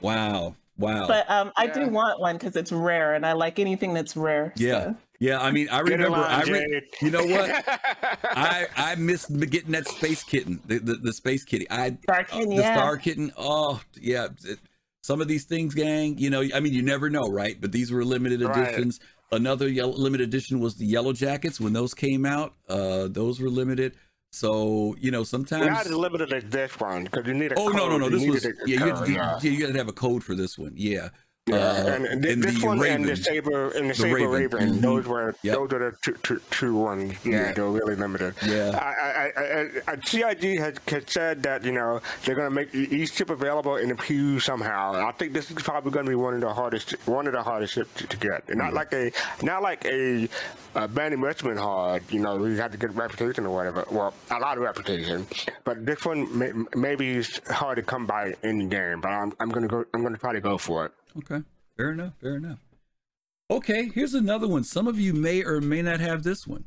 Wow, wow. But um, I do want one because it's rare, and I like anything that's rare. yeah, so. yeah. I mean, I Get remember. line, I re- you know what? I I missed getting that space kitten, the the, the space kitty. I Star uh, Kitten, the yeah. star kitten. Oh yeah. It- some of these things, gang. You know, I mean, you never know, right? But these were limited Right. editions. Another yellow, limited edition was the Yellow Jackets when those came out. Uh, those were limited. So you know, sometimes. Not as limited as this one because you need a. Oh no no code. no! This needed was yeah. You, code, had, yeah. you, you had to have a code for this one. Yeah. Yeah, Uh, and, and this one and the Raven. saber and the, The saber Raven. raven, Mhm. those were Yep. those are the two, two, two ones. Yeah, Yeah. they were really limited. Yeah. I, I, I, I, CIG has, has said that you know they're going to make each chip available in a pew somehow. I think this is probably going to be one of the hardest one of the hardest chips to, to get. And not like a not like a, a Bandy Richmond hard. You know, you have to get reputation or whatever. Well, a lot of reputation. But this one may, maybe is hard to come by in the game. But I'm, I'm going to go. I'm going to try to go for it. Okay. Fair enough. Fair enough. Okay. Here's another one. Some of you may or may not have this one.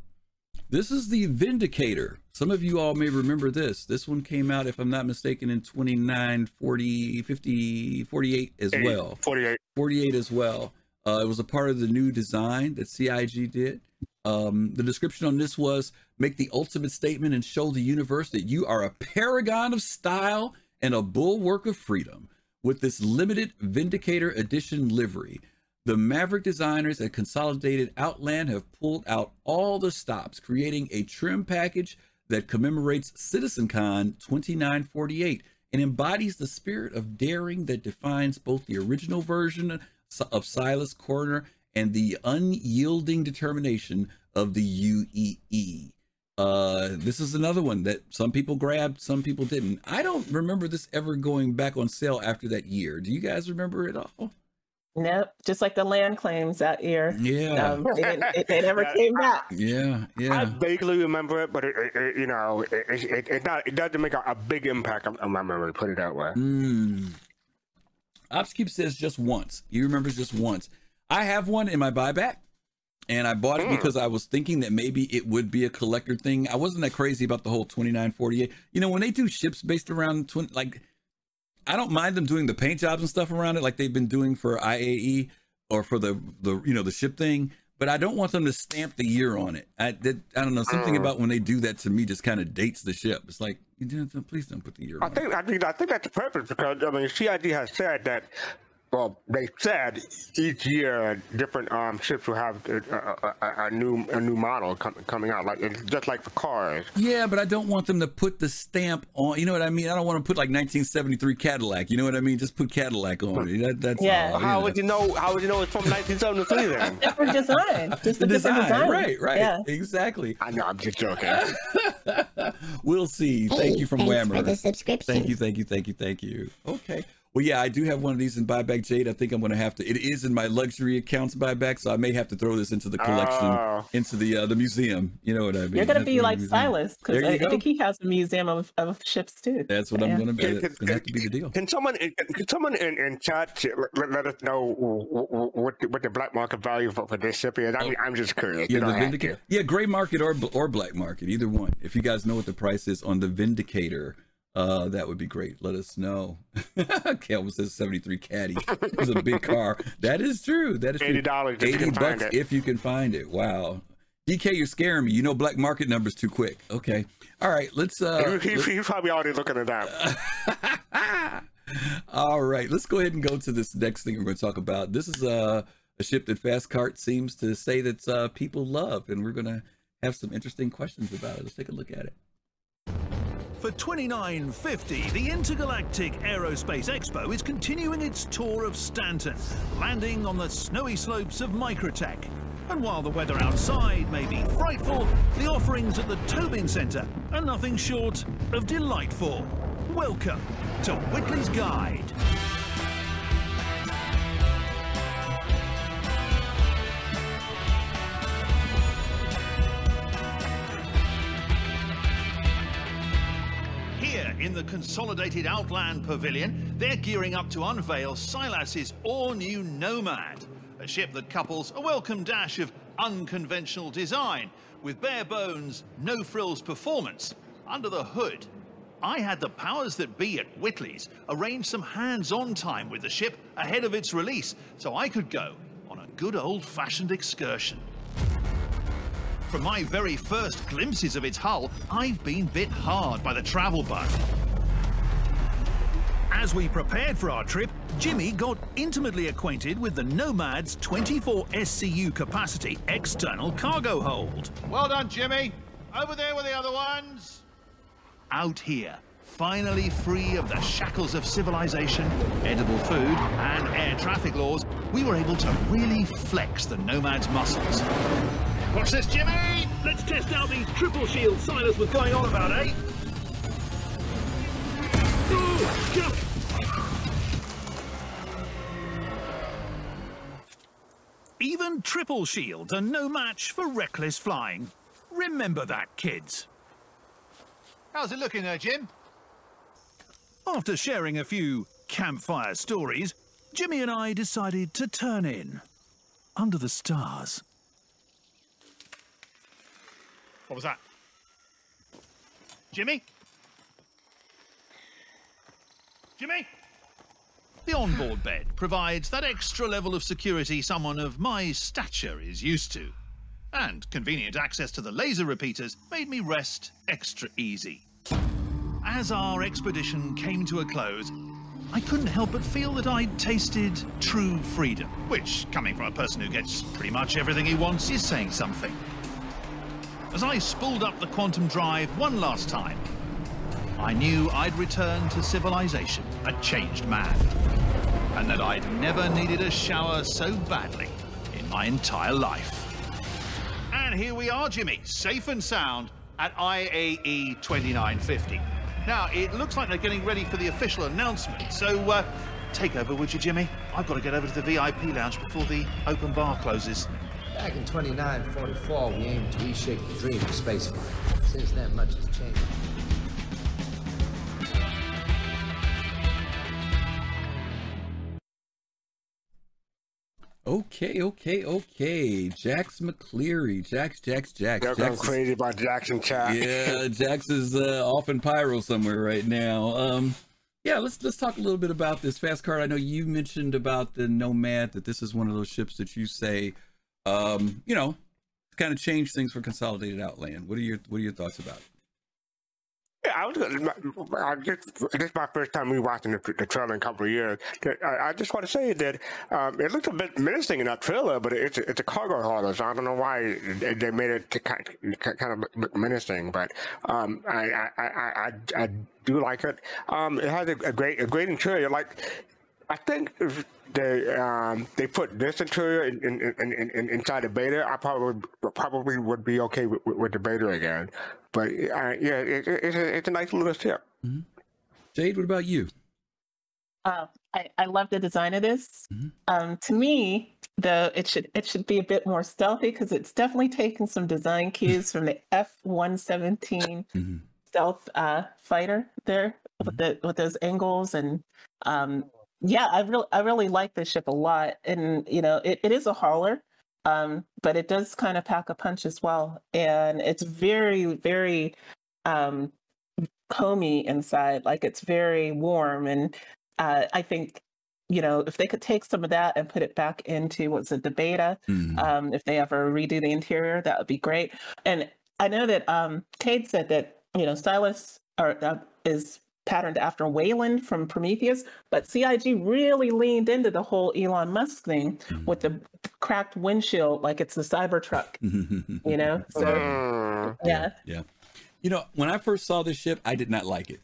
This is the Vindicator. Some of you all may remember this. This one came out, if I'm not mistaken, in 29, 40, 50, 48 as Eight, well. 48. 48 as well. Uh, it was a part of the new design that CIG did. Um, the description on this was make the ultimate statement and show the universe that you are a paragon of style and a bulwark of freedom with this limited Vindicator Edition livery. The Maverick designers at Consolidated Outland have pulled out all the stops, creating a trim package that commemorates CitizenCon 2948 and embodies the spirit of daring that defines both the original version of Silas Koerner and the unyielding determination of the UEE. Uh, this is another one that some people grabbed, some people didn't. I don't remember this ever going back on sale after that year. Do you guys remember it all? Nope, just like the land claims that year. Yeah, Um, they, didn't, it, they never Yeah. came back. yeah, yeah. I vaguely remember it, but it, it, it- you know, it, it, it, it, not, it doesn't make a, a big impact on, on my memory. Put it that way. Mm. Ops Chief says just once. He remembers just once. I have one in my buyback, and I bought it Hmm. because I was thinking that maybe it would be a collector thing. I wasn't that crazy about the whole 2948. You know, when they do ships based around 20, like, I don't mind them doing the paint jobs and stuff around it, like they've been doing for IAE or for the the you know the ship thing. But I don't want them to stamp the year on it. I that, I don't know something Oh. about when they do that to me just kind of dates the ship. It's like, please don't put the year I on. it. think I think I think that's the purpose because I mean CIG has said that. Well, they said each year different um, ships will have a, a, a, a new a new model com- coming out, like just like for cars. Yeah, but I don't want them to put the stamp on. You know what I mean? I don't want to put like 1973 Cadillac. You know what I mean? Just put Cadillac on it. That, that's Yeah. all, How know. would you know? How would you know it's from 1973 then? Different design, just the a different design, design. right? Right? Yeah. Exactly. I know, I'm just joking. we'll see. Thank you from thanks for Whammer. the subscription. Thank you, thank you, thank you, thank you. Okay. Well, yeah, I do have one of these in buyback, Jade. I think I'm going to have to. It is in my luxury accounts buyback, so I may have to throw this into the collection, Oh. into the uh, the museum. You know what I mean? You're gonna be like museum. Silas because I. I think he has a museum of, of ships too. That's what I'm going to be. Can, That's going to have to be the deal. can someone can, can someone in, in chat let, let us know wh- wh- what the, what the black market value for, for this ship is? I mean, I'm just curious. Yeah, You the Vindicator. Yeah, gray market or or black market, either one. If you guys know what the price is on the Vindicator, uh, that would be great. Let us know. Calvin says 73 caddy. It's a big car. That is true. That is true. $80 if 80 can bucks if you can find it. Wow. DK, you're scaring me. You know black market numbers too quick. Okay. All right. Let's uh He- he- he's probably already looking it up. All right, let's go ahead and go to this next thing we're going to talk about. This is uh, a ship that Fast Cart seems to say that uh, people love, and we're going to have some interesting questions about it. Let's take a look at it. For 2950, the Intergalactic Aerospace Expo is continuing its tour of Stanton, landing on the snowy slopes of Microtech. And while the weather outside may be frightful, the offerings at the Tobin Centre are nothing short of delightful. Welcome to Whitley's Guide. Here in the consolidated Outland Pavilion, they're gearing up to unveil Silas's all-new Nomad, a ship that couples a welcome dash of unconventional design with bare bones, no frills performance under the hood. I had the powers that be at Whitley's arrange some hands-on time with the ship ahead of its release so I could go on a good old-fashioned excursion. From my very first glimpses of its hull, I've been bit hard by the travel bug. As we prepared for our trip, Jimmy got intimately acquainted with the Nomad's 24 SCU capacity external cargo hold. Well done, Jimmy. Over there with the other ones. Out here, finally free of the shackles of civilization, edible food, and air traffic laws, we were able to really flex the Nomad's muscles. Watch this, Jimmy! Let's test out these triple shields Silas was going on about, eh? Ooh, jump! Even triple shields are no match for reckless flying. Remember that, kids. How's it looking there, Jim? After sharing a few campfire stories, Jimmy and I decided to turn in under the stars. What was that? Jimmy? Jimmy? The onboard bed provides that extra level of security someone of my stature is used to. And convenient access to the laser repeaters made me rest extra easy. As our expedition came to a close, I couldn't help but feel that I'd tasted true freedom, which, coming from a person who gets pretty much everything he wants, is saying something. As I spooled up the quantum drive one last time, I knew I'd return to civilization a changed man, and that I'd never needed a shower so badly in my entire life. And here we are, Jimmy, safe and sound at IAE 2950. Now, it looks like they're getting ready for the official announcement, so uh, take over, would you, Jimmy? I've got to get over to the VIP lounge before the open bar closes. Back in 2944, we aimed to reshape the dream of spaceflight. Since then, much has changed. Okay, okay, okay. Jax McCleary. Jax, Jax, Jax. They're going Jax crazy about Jackson chat. yeah, Jax is uh, off in Pyro somewhere right now. Um, yeah, let's let's talk a little bit about this Fast Cart. I know you mentioned about the Nomad that this is one of those ships that you say, um, you know, kind of change things for Consolidated Outland. What are your what are your thoughts about? Yeah, I was. I just, this is my first time rewatching the, the trailer in a couple of years. I, I just want to say that um, it looks a bit menacing in that trailer, but it's a, it's a cargo hauler, so I don't know why they made it kind kind of menacing. But um, I, I, I, I, I do like it. Um, it has a, a great a great interior. Like I think if they um, they put this interior in, in, in, in, inside the beta, I probably probably would be okay with, with, with the beta again. But uh, yeah, it, it, it's, a, it's a nice little ship. Jade, what about you? Uh, I, I love the design of this. Mhm. Um, to me, though, it should it should be a bit more stealthy because it's definitely taken some design cues from the F one seventeen Mhm. stealth uh, fighter there with the with those angles and um, yeah, I really I really like this ship a lot, and you know it, it is a hauler, um, but it does kind of pack a punch as well, and it's very very um, homey inside, like it's very warm, and uh, I think you know if they could take some of that and put it back into what's it the beta, Mhm. um, if they ever redo the interior, that would be great. And I know that um, Cade said that you know Stylus are, uh, is patterned after Weyland from Prometheus, but CIG really leaned into the whole Elon Musk thing Mhm. with the cracked windshield, like it's the Cybertruck. You know, so Mm. yeah, Yeah. You know, when I first saw this ship, I did not like it.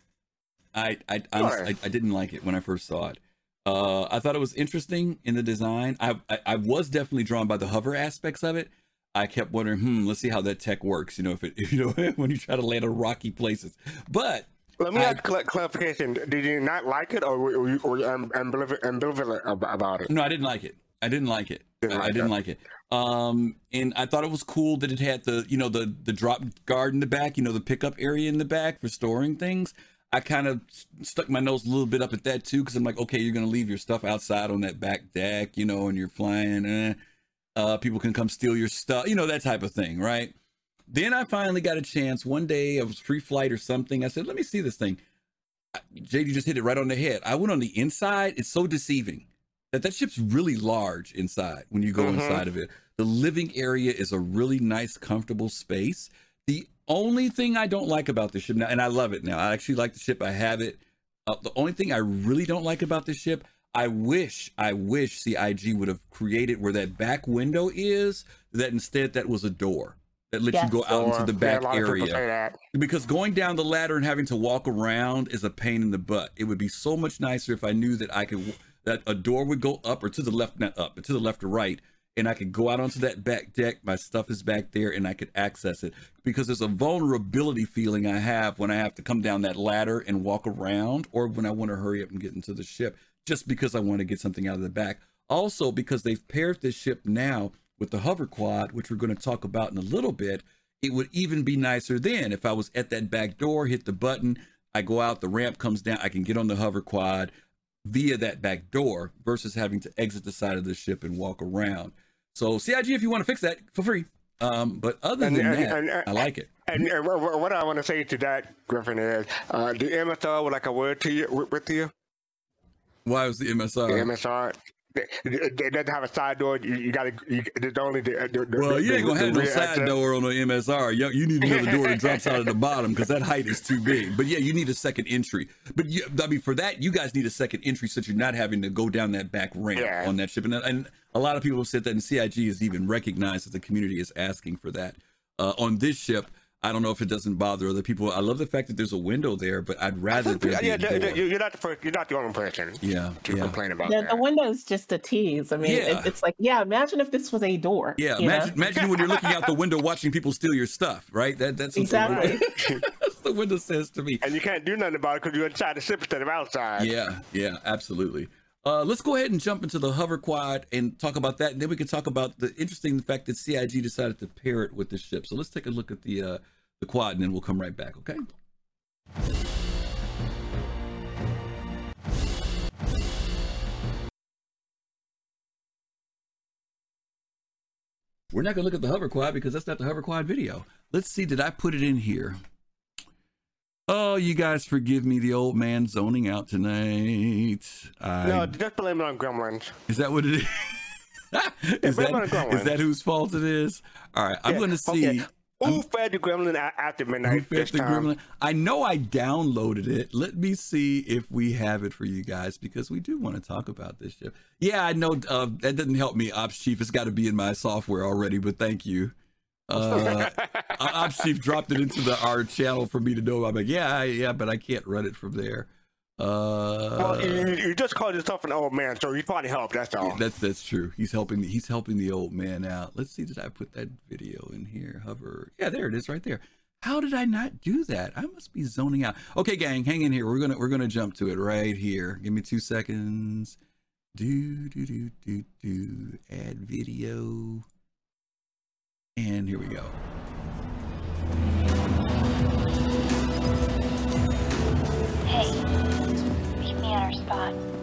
I I honestly, I, I didn't like it when I first saw it. Uh, I thought it was interesting in the design. I, I I was definitely drawn by the hover aspects of it. I kept wondering, hmm, let's see how that tech works. You know, if it, you know, when you try to land on rocky places. But Let me I- ask cl- clarification. Did you not like it, or were you, were you am- ambivalent, ambivalent about it? No, I didn't like it. I didn't like it. Didn't I didn't that. like it. Um, and I thought it was cool that it had the, you know, the the drop guard in the back, you know, the pickup area in the back for storing things. I kind of stuck my nose a little bit up at that too, because I'm like, okay, you're gonna leave your stuff outside on that back deck, you know, and you're flying. Eh, uh, people can come steal your stuff, you know, that type of thing, right? Then I finally got a chance one day. of free flight or something. I said, let me see this thing. JD just hit it right on the head. I went on the inside. It's so deceiving that that ship's really large inside when you go Mhm. inside of it. The living area is a really nice, comfortable space. The only thing I don't like about the ship now, and I love it now. I actually like the ship. I have it. Uh, the only thing I really don't like about this ship, I wish, I wish CIG would have created where that back window is. That instead that was a door that lets you go out into the back a lot of people area because going down the ladder and having to walk around is a pain in the butt. It would be so much nicer if I knew that I could that a door would go up or to the left, not up, but to the left or right, and I could go out onto that back deck. My stuff is back there, and I could access it because there's a vulnerability feeling I have when I have to come down that ladder and walk around, or when I want to hurry up and get into the ship, just because I want to get something out of the back. Also, because they've paired this ship now with the hover quad, which we're going to talk about in a little bit it would even be nicer then if I was at that back door, hit the button, I go out, the ramp comes down, I can get on the hover quad via that back door versus having to exit the side of the ship and walk around. So CIG, if you want to fix that, for free. Um, but other than and- that, and- I like it. And, and wha- wha- what I want to say to that, Griffin, is uh, the MSR would like a word to you with, you. Why was the The MSR? It doesn't have a side door. You, you got to. It's only the. the, the Well, you ain't gonna the have no side access. door on the MSR. You, you need another door that drops out of the bottom because that height is too big. But yeah, you need a second entry. But you, I mean, for that, you guys need a second entry so you're not having to go down that back ramp Yeah. on that ship. And, and a lot of people have said that, and CIG is even recognized that the community is asking for that. Uh, on this ship, I don't know if it doesn't bother other people. I love the fact that there's a window there, but I'd rather there be Yeah, a the- the- you're not the first. You're not the only person Yeah, to yeah. complain about the, that. the window's just a tease. I mean, Yeah. it, it's like, yeah, imagine if this was a door. Yeah, imagine, imagine when you're looking out the window watching people steal your stuff, right? That that's Exactly. The, that's the window says to me. and you can't do nothing about it because you're inside the ship instead of outside. Yeah, yeah, absolutely. Uh, let's go ahead and jump into the hover quad and talk about that, and then we can talk about the interesting fact that CIG decided to pair it with the ship. So let's take a look at the uh, the quad, and then we'll come right back. Okay. We're not gonna look at the hover quad because that's not the hover quad video. Let's see, did I put it in here? Oh, you guys forgive me, the old man zoning out tonight. I, No, just blame it on Gremlins. is that what it is? is, that, is that whose fault it is? All right, I'm Yeah, going to see okay. Who fed the Gremlin after who midnight fed this the time? gremlin. I know I downloaded it. Let me see if we have it for you guys because we do want to talk about this ship. Yeah, I know uh, that doesn't help me, Ops Chief. It's got to be in my software already, but thank you. Uh, Chief dropped it into the our channel for me to know. I'm like, yeah, yeah, but I can't run it from there. Uh, well, you, you just called yourself an old man, so you probably helped. That's all. That's that's true. He's helping. He's helping the old man out. Let's see. Did I put that video in here? Hover. Yeah, there it is, right there. How did I not do that? I must be zoning out. Okay, gang, hang in here. We're gonna we're gonna jump to it right here. Give me two seconds. Do do do do do. Add video. And here we go. Hey, meet me at our spot.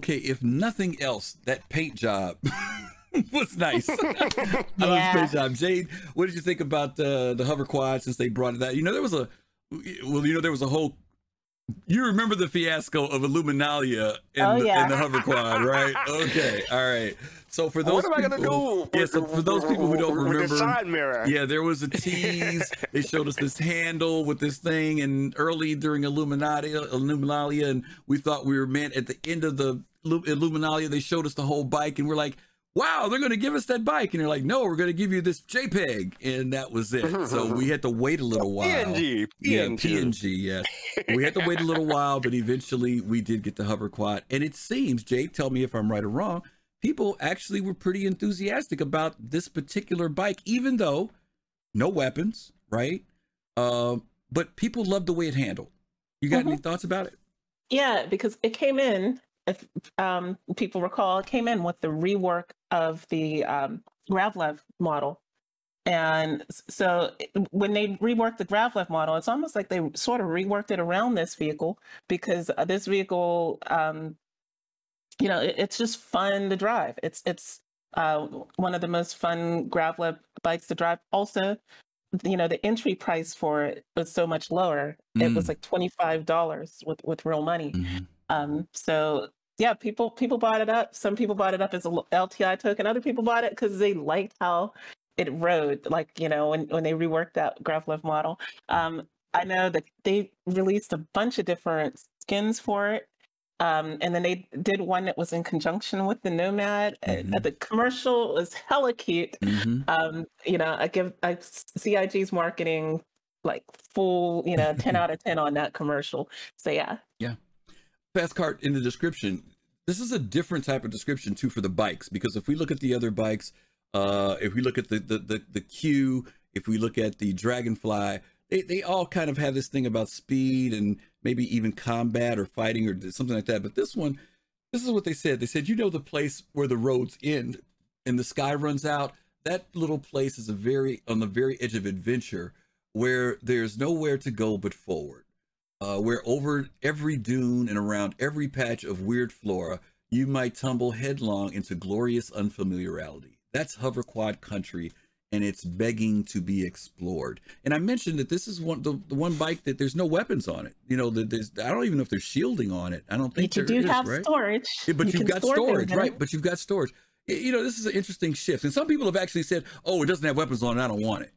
Okay, if nothing else, that paint job was nice. I love Yeah. the paint job. Jade, what did you think about the the hover quad since they brought it out? You know, there was a well, you know, there was a whole you remember the fiasco of Illuminalia in, Oh, the, yeah. in the hover quad, right? Okay, all right. So for those what am I gonna people, do? yeah. So for those people who don't with the remember, side mirror. yeah, there was a tease. they showed us this handle with this thing, and early during Illuminati, Illuminalia, and we thought we were meant at the end of the Illu- Illuminalia. They showed us the whole bike, and we're like, "Wow, they're going to give us that bike!" And they're like, "No, we're going to give you this JPEG," and that was it. so we had to wait a little while. PNG, Yeah, PNG. PNG. Yes, we had to wait a little while, but eventually we did get the hover quad, and it seems, Jake, tell me if I'm right or wrong. People actually were pretty enthusiastic about this particular bike, even though no weapons, right? Um, but people loved the way it handled. You got any thoughts about it? Yeah, because it came in, if um, people recall, it came in with the rework of the um, Gravlev model. And so when they reworked the Gravlev model, it's almost like they sort of reworked it around this vehicle because uh, this vehicle, um, you know, it, it's just fun to drive. It's it's uh, one of the most fun Gravlev bikes to drive. Also, you know, the entry price for it was so much lower. It was Mm. like twenty five dollars with with real money. Mhm. Um, so yeah, people people bought it up. Some people bought it up as a LTI token. Other people bought it because they liked how it rode. Like you know, when when they reworked that Gravlev model. Um, I know that they released a bunch of different skins for it. Um, and then they did one that was in conjunction with the Nomad. Uh, Mhm. the commercial was hella cute. Mhm. Um, you know, I give I, CIG's marketing like full, you know, 10 out of 10 on that commercial. So yeah. yeah. fast cart in the description. This is a different type of description too for the bikes because if we look at the other bikes, uh, if we look at the the the, the Q, if we look at the Dragonfly, they they all kind of have this thing about speed and maybe even combat or fighting or something like that. But this one, this is what they said. They said, you know, the place where the roads end and the sky runs out. That little place is a very on the very edge of adventure where there's nowhere to go but forward uh, where over every dune and around every patch of weird flora, you might tumble headlong into glorious unfamiliarity. That's hover quad country, and it's begging to be explored. And I mentioned that this is one the, the one bike that there's no weapons on it. You know, that there's I don't even know if there's shielding on it. I don't think But you do is, have right? storage. Yeah, but You you've got storage, right? But you've got storage. You know, this is an interesting shift, and some people have actually said, "Oh, it doesn't have weapons on it. I don't want it."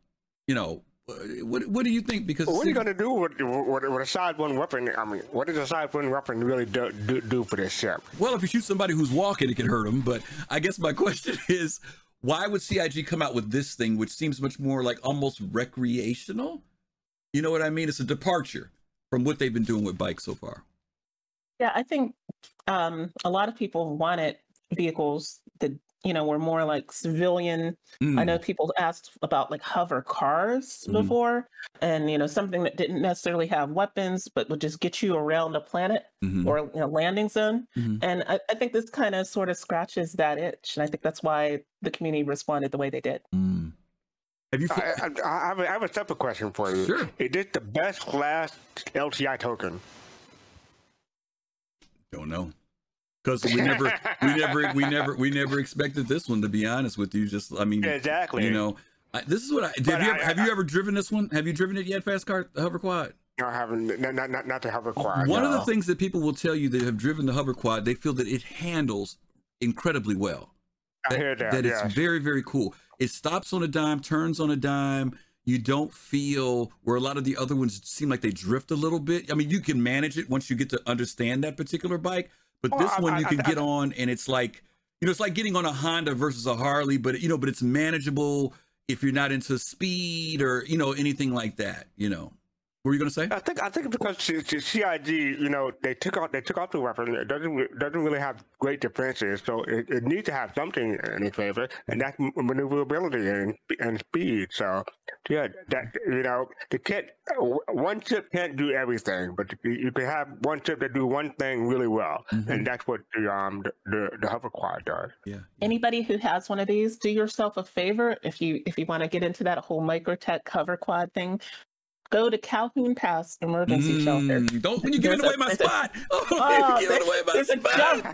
You know, what what do you think? Because What are you gonna do with, with, with a side one weapon? I mean, what does a side one weapon really do, do, do for this ship? Well, if you shoot somebody who's walking, it can hurt them. But I guess my question is, why would CIG come out with this thing, which seems much more like almost recreational? You know what I mean? It's a departure from what they've been doing with bikes so far. Yeah, I think um, a lot of people wanted vehicles that you know were more like civilian. I Mm, know people asked about like hover cars Mhm. before, and you know something that didn't necessarily have weapons, but would just get you around the planet mhm, or you know landing zone. mhm. And I, I think this kind of sort of scratches that itch, and I think that's why the community responded the way they did. Mm. Have you? I, I, I, have a, I have a separate question for you. Sure. Is this the best last LTI token? Don't know. Because we never, we never, we never, we never expected this one. To be honest with you, just I mean, Exactly. you know, I, this is what I have. You I- ever, have I- you ever driven this one? Have you driven it yet, Fast Cart, the hover quad? No, I haven't. Not not not, not the hover oh, quad. One of the things that people will tell you that have driven the hover quad, they feel that it handles incredibly well. I hear that. that yes. it's very very cool it stops on a dime turns on a dime you don't feel where a lot of the other ones seem like they drift a little bit i mean you can manage it once you get to understand that particular bike but this I- one I- you can I- get on and it's like you know it's like getting on a honda versus a harley but you know but it's manageable if you're not into speed or you know anything like that you know were you gonna say I think I think because C- C- CIG, you know, they took out they took out the weapon. It doesn't doesn't really have great defenses, so it, it needs to have something in its favor, and that's maneuverability and and speed. So yeah, that you know, the kit one chip can't do everything, but you, you can have one chip that do one thing really well, Mhm. and that's what the um the, the, the hover quad does. yeah Anybody who has one of these, do yourself a favor if you if you want to get into that whole microtech hover quad thing. Go to Calhoun Pass Emergency Shelter. Mm, don't when you giving There's away a- my spot oh, Oh, you're giving away my there's a spot jump.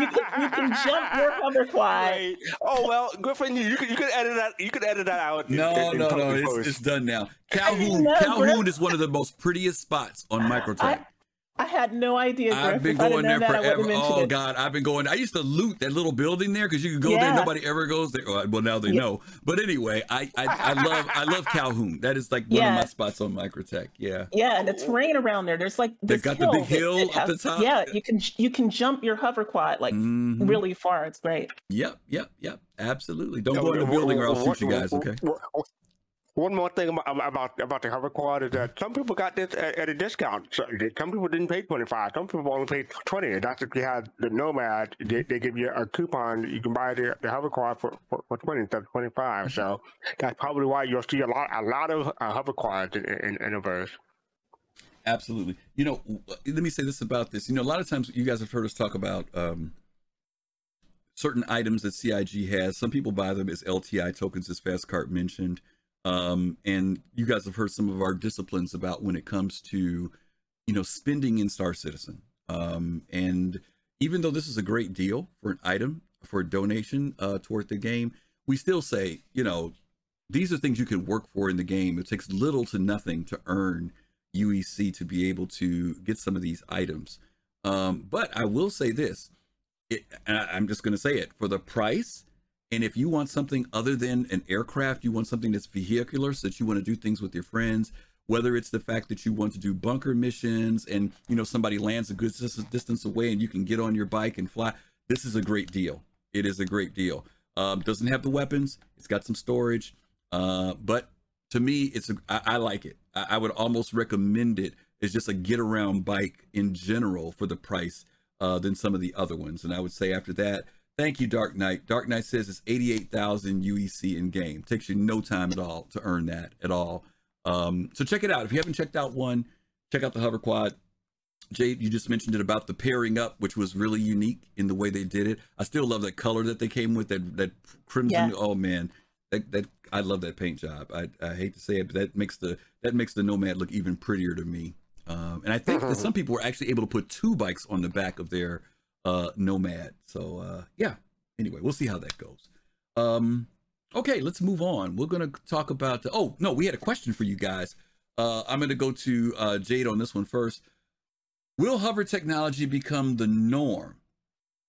You can, you can jump your hover quad. Right. Oh well, good for you. You could you could edit that. You could edit that out. No, in- in no, no. It's, it's done now. Calhoun, No, Calhoun Griff. is one of the most prettiest spots on Microtech. I, I had no idea, Griff. I've been if going there that, forever. Oh it. God, I've been going. I used to loot that little building there because you could go there. Nobody ever goes there. Well, well, now they Yeah. know. But anyway, I, I I love I love Calhoun. That is like one of my spots on Microtech. Yeah. Yeah, and the terrain around there. There's like They this got the big that- hill that up the top. Yeah, you can you can jump your hover quad like Mhm. really far. It's great. Yep. Yep. Yep. Absolutely. Don't Yeah, go in the building or I'll shoot you guys. one- Okay. One- more thing about about, the quad is that some people got this at, at a discount. So some people didn't pay twenty five. Some people only paid twenty. That's if you had the Nomad. They, they give you a coupon. You can buy the, the quad for, for, for twenty instead of twenty five. So that's probably why you'll see a lot a lot of uh, quads in, in, in a verse. Absolutely. You know, let me say this about this. You know, a lot of times you guys have heard us talk about um, certain items that CIG has. Some people buy them as LTI tokens, as Fast Cart mentioned. Um, and you guys have heard some of our disciplines about when it comes to, you know, spending in Star Citizen. Um, and even though this is a great deal for an item for a donation uh, toward the game, we still say, you know, these are things you can work for in the game. It takes little to nothing to earn UEC to be able to get some of these items. Um, but I will say this, it, I, I'm just going to say it for the price. And if you want something other than an aircraft, you want something that's vehicular, so that you want to do things with your friends. Whether it's the fact that you want to do bunker missions, and you know somebody lands a good distance away, and you can get on your bike and fly. This is a great deal. It is a great deal. Um, doesn't have the weapons. It's got some storage, uh, but to me, it's a, I, I like it. I, I would almost recommend it as just a get around bike in general for the price uh, than some of the other ones. And I would say after that, thank you, Dark Knight. Dark Knight says it's 88,000 UEC in game. Takes you no time at all to earn that at all. Um, so check it out. If you haven't checked out one, check out the Hover Quad. Jade, you just mentioned it about the pairing up, which was really unique in the way they did it. I still love that color that they came with, that that crimson. Yeah. Oh man, that that I love that paint job. I, I hate to say it, but that makes the that makes the Nomad look even prettier to me. Um, and I think that some people were actually able to put two bikes on the back of their uh, Nomad. So uh, yeah. Anyway, we'll see how that goes. Um, okay, let's move on. We're gonna talk about. oh no, we had a question for you guys. Uh, I'm gonna go to uh, Jade on this one first. Will hover technology become the norm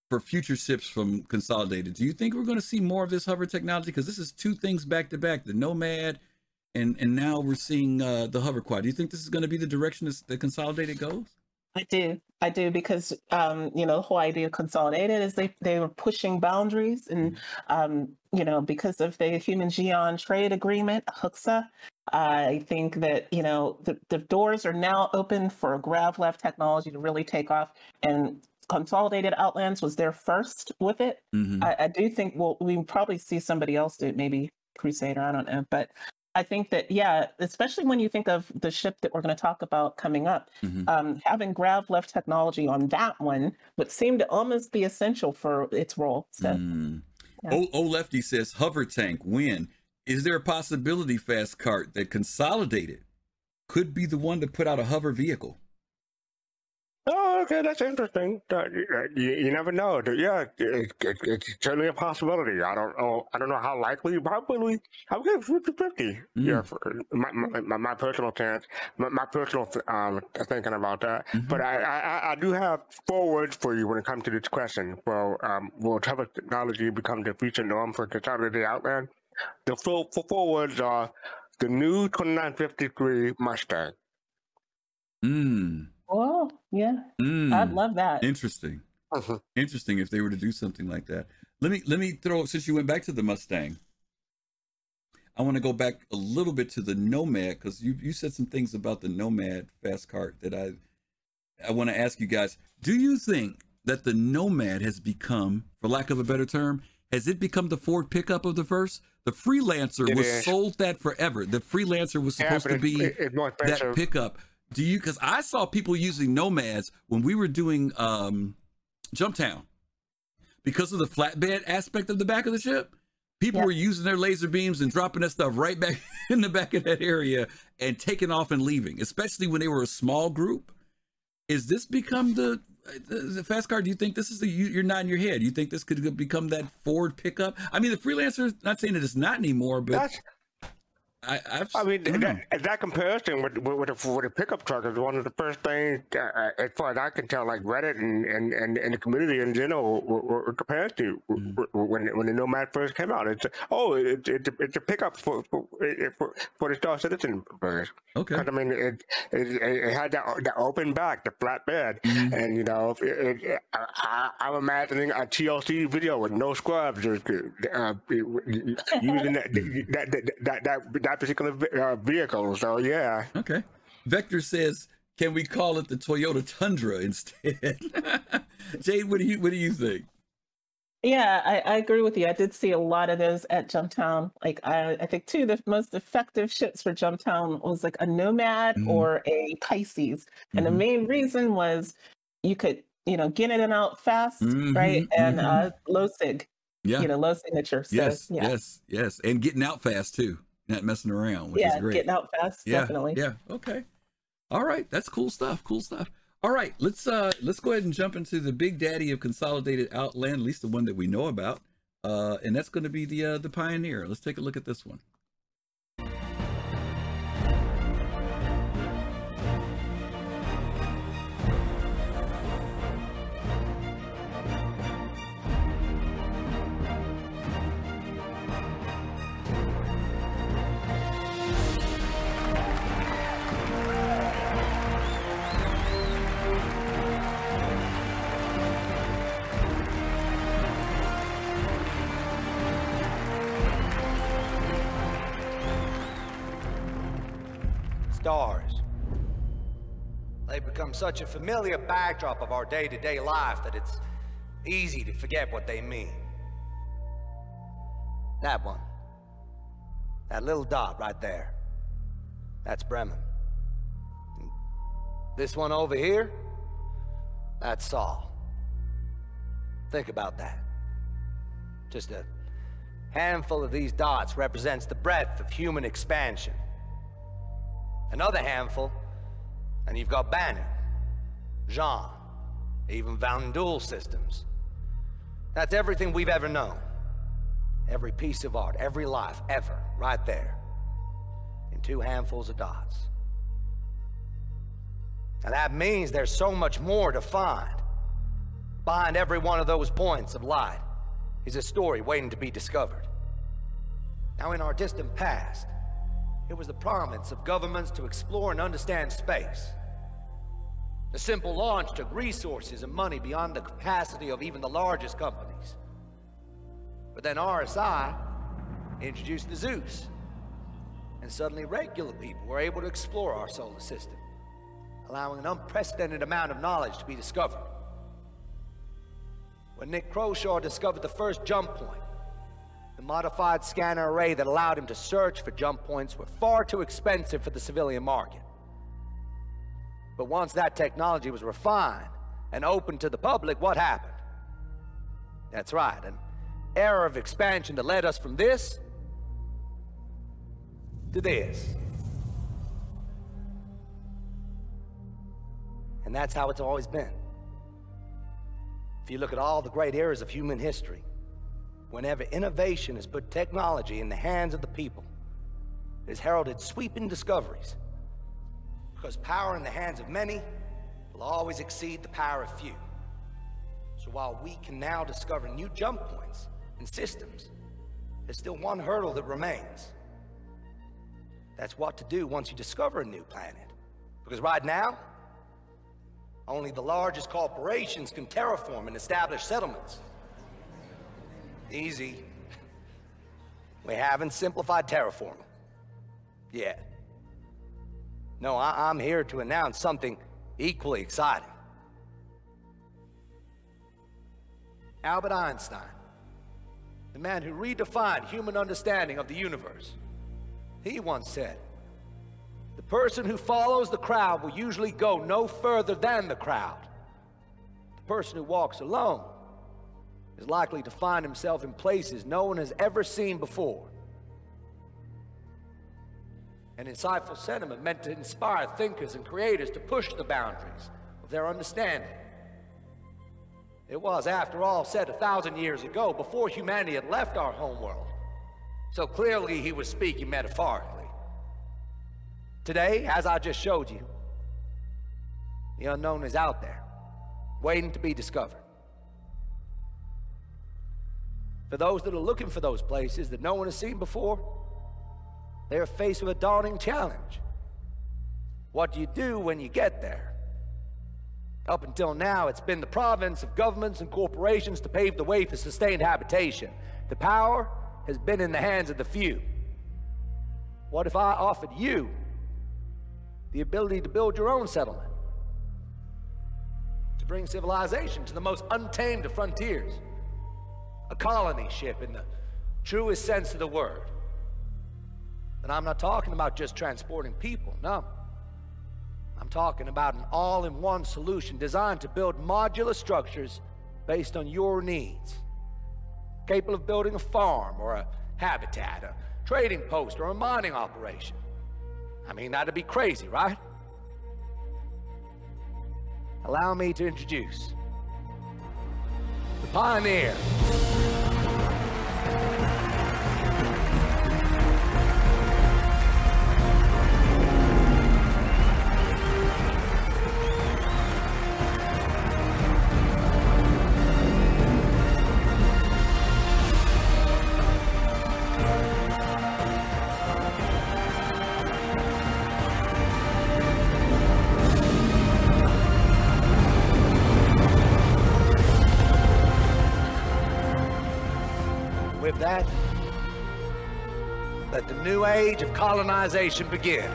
for future ships from Consolidated? Do you think we're going to see more of this hover technology? Because this is two things back to back: the Nomad, and and now we're seeing uh, the hover quad. Do you think this is going to be the direction that Consolidated goes? I do. I do because um, you know the whole idea of consolidated is they they were pushing boundaries and um, you know because of the human Xi'an trade agreement HUXA, I think that you know the, the doors are now open for Gravlev technology to really take off and consolidated outlands was there first with it. Mm-hmm. I, I do think we'll we probably see somebody else do it, maybe Crusader, I don't know. But I think that yeah, especially when you think of the ship that we're going to talk about coming up, Mhm. um, having Gravlev technology on that one would seem to almost be essential for its role. So Mm. yeah. Oh, oh, Lefty says hover tank win. Is there a possibility, Fast Cart, that Consolidated could be the one to put out a hover vehicle? Oh, okay, that's interesting. Uh, you, you, you never know. Yeah, it, it, it's certainly a possibility. I don't know. I don't know how likely. Probably, I would give 50 50. Mm. Yeah, for my, my, my, personal chance, my, my personal um, thinking about that. Mhm. But I, I, I do have four words for you when it comes to this question. Well, um, will travel technology become the future norm for consolidated outland? The four, four, four words are the new 2953 Mustang. Mm. Oh, yeah. Mm. I'd love that. Interesting. Mhm. Interesting if they were to do something like that. Let me let me throw since you went back to the Mustang. I want to go back a little bit to the Nomad because you you said some things about the Nomad fast cart that I I want to ask you guys. Do you think that the Nomad has become, for lack of a better term, has it become the Ford pickup of the first? The Freelancer It was is. sold that forever. The Freelancer was Yeah, supposed but to it's- be it- it's more that expensive. pickup. Do you? Because I saw people using Nomads when we were doing um, Jumptown because of the flatbed aspect of the back of the ship. People Yeah. were using their laser beams and dropping that stuff right back in the back of that area and taking off and leaving, especially when they were a small group. Is this become the the, the fast car? Do you think this is the you, you're in your head? You think this could become that Ford pickup? I mean, the freelancer. Not saying that it's not anymore, but That's I, I've, I mean, that, that comparison with with, with, a, with a pickup truck is one of the first things, uh, as far as I can tell, like Reddit and, and, and, and the community in general were, were compared to Mm. when when the Nomad first came out. It's a, oh, it's it's a, it's a pickup for for, for, for the Star Citizen version. okay. I mean, it, it it had that that open back, the flat bed, Mhm. and you know, it, I, I'm imagining a TLC video with no scrubs, or, uh, using that that that that, that, that particular vi- uh, vehicle. So yeah, Okay. Vector says, "Can we call it the Toyota Tundra instead?" Jade, what do you what do you think? Yeah, I, I agree with you. I did see a lot of those at Jumptown. Like I, I think two of the most effective ships for Jumptown was like a Nomad Mhm. or a Pisces. And the Mhm. main reason was you could, you know, get in and out fast, Mhm, right? And mhm. uh low sig, Yeah. you know, low signature. So yes. yeah. Yes. Yes. And getting out fast too, not messing around, which yeah, is great. getting out fast, yeah. definitely. Yeah. Okay. All right. That's cool stuff. Cool stuff. All right. Let's uh let's go ahead and jump into the big daddy of consolidated outland, at least the one that we know about. Uh, and that's going to be the uh, the Pioneer. Let's take a look at this one. Such a familiar backdrop of our day to day life that it's easy to forget what they mean. That one. That little dot right there. That's Bremen. This one over here? That's Sol. Think about that. Just a handful of these dots represents the breadth of human expansion. Another handful, and you've got Banu, Xi'an, even Van Vanduul systems. That's everything we've ever known. Every piece of art, every life, ever, right there. In two handfuls of dots. Now that means there's so much more to find. Behind every one of those points of light is a story waiting to be discovered. Now, in our distant past, it was the province of governments to explore and understand space. The simple launch took resources and money beyond the capacity of even the largest companies. But then RSI introduced the Zeus, and suddenly regular people were able to explore our solar system, allowing an unprecedented amount of knowledge to be discovered. When Nick Croshaw discovered the first jump point, the modified scanner array that allowed him to search for jump points were far too expensive for the civilian market. But once that technology was refined and open to the public, what happened? That's right, an era of expansion that led us from this to this. And that's how it's always been. If you look at all the great eras of human history, whenever innovation has put technology in the hands of the people, it has heralded sweeping discoveries. Because power in the hands of many will always exceed the power of few. So while we can now discover new jump points and systems, there's still one hurdle that remains. That's what to do once you discover a new planet. Because right now, only the largest corporations can terraform and establish settlements. Easy. We haven't simplified terraforming. Yet. No, I am here to announce something equally exciting. Albert Einstein, the man who redefined human understanding of the universe, he once said, the person who follows the crowd will usually go no further than the crowd. The person who walks alone is likely to find himself in places no one has ever seen before. An insightful sentiment meant to inspire thinkers and creators to push the boundaries of their understanding. It was, after all, said a thousand years ago, before humanity had left our homeworld. So clearly he was speaking metaphorically. Today, as I just showed you, the unknown is out there, waiting to be discovered. For those that are looking for those places that no one has seen before, they are faced with a daunting challenge. What do you do when you get there? Up until now, it's been the province of governments and corporations to pave the way for sustained habitation. The power has been in the hands of the few. What if I offered you the ability to build your own settlement, to bring civilization to the most untamed of frontiers, a colony ship in the truest sense of the word. And I'm not talking about just transporting people, no. I'm talking about an all-in-one solution designed to build modular structures based on your needs. Capable of building a farm or a habitat, a trading post or a mining operation. I mean, that'd be crazy, right? Allow me to introduce the Pioneer. Let the new age of colonization begin.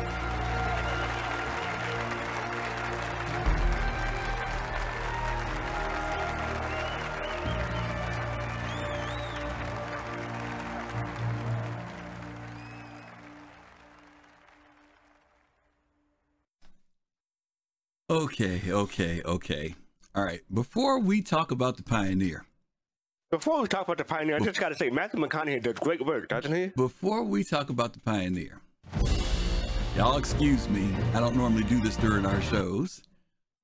Okay, okay, okay. All right. Before we talk about the Pioneer, before we talk about the Pioneer, I just got to say Matthew McConaughey does great work, doesn't he? Before we talk about the Pioneer, y'all excuse me. I don't normally do this during our shows,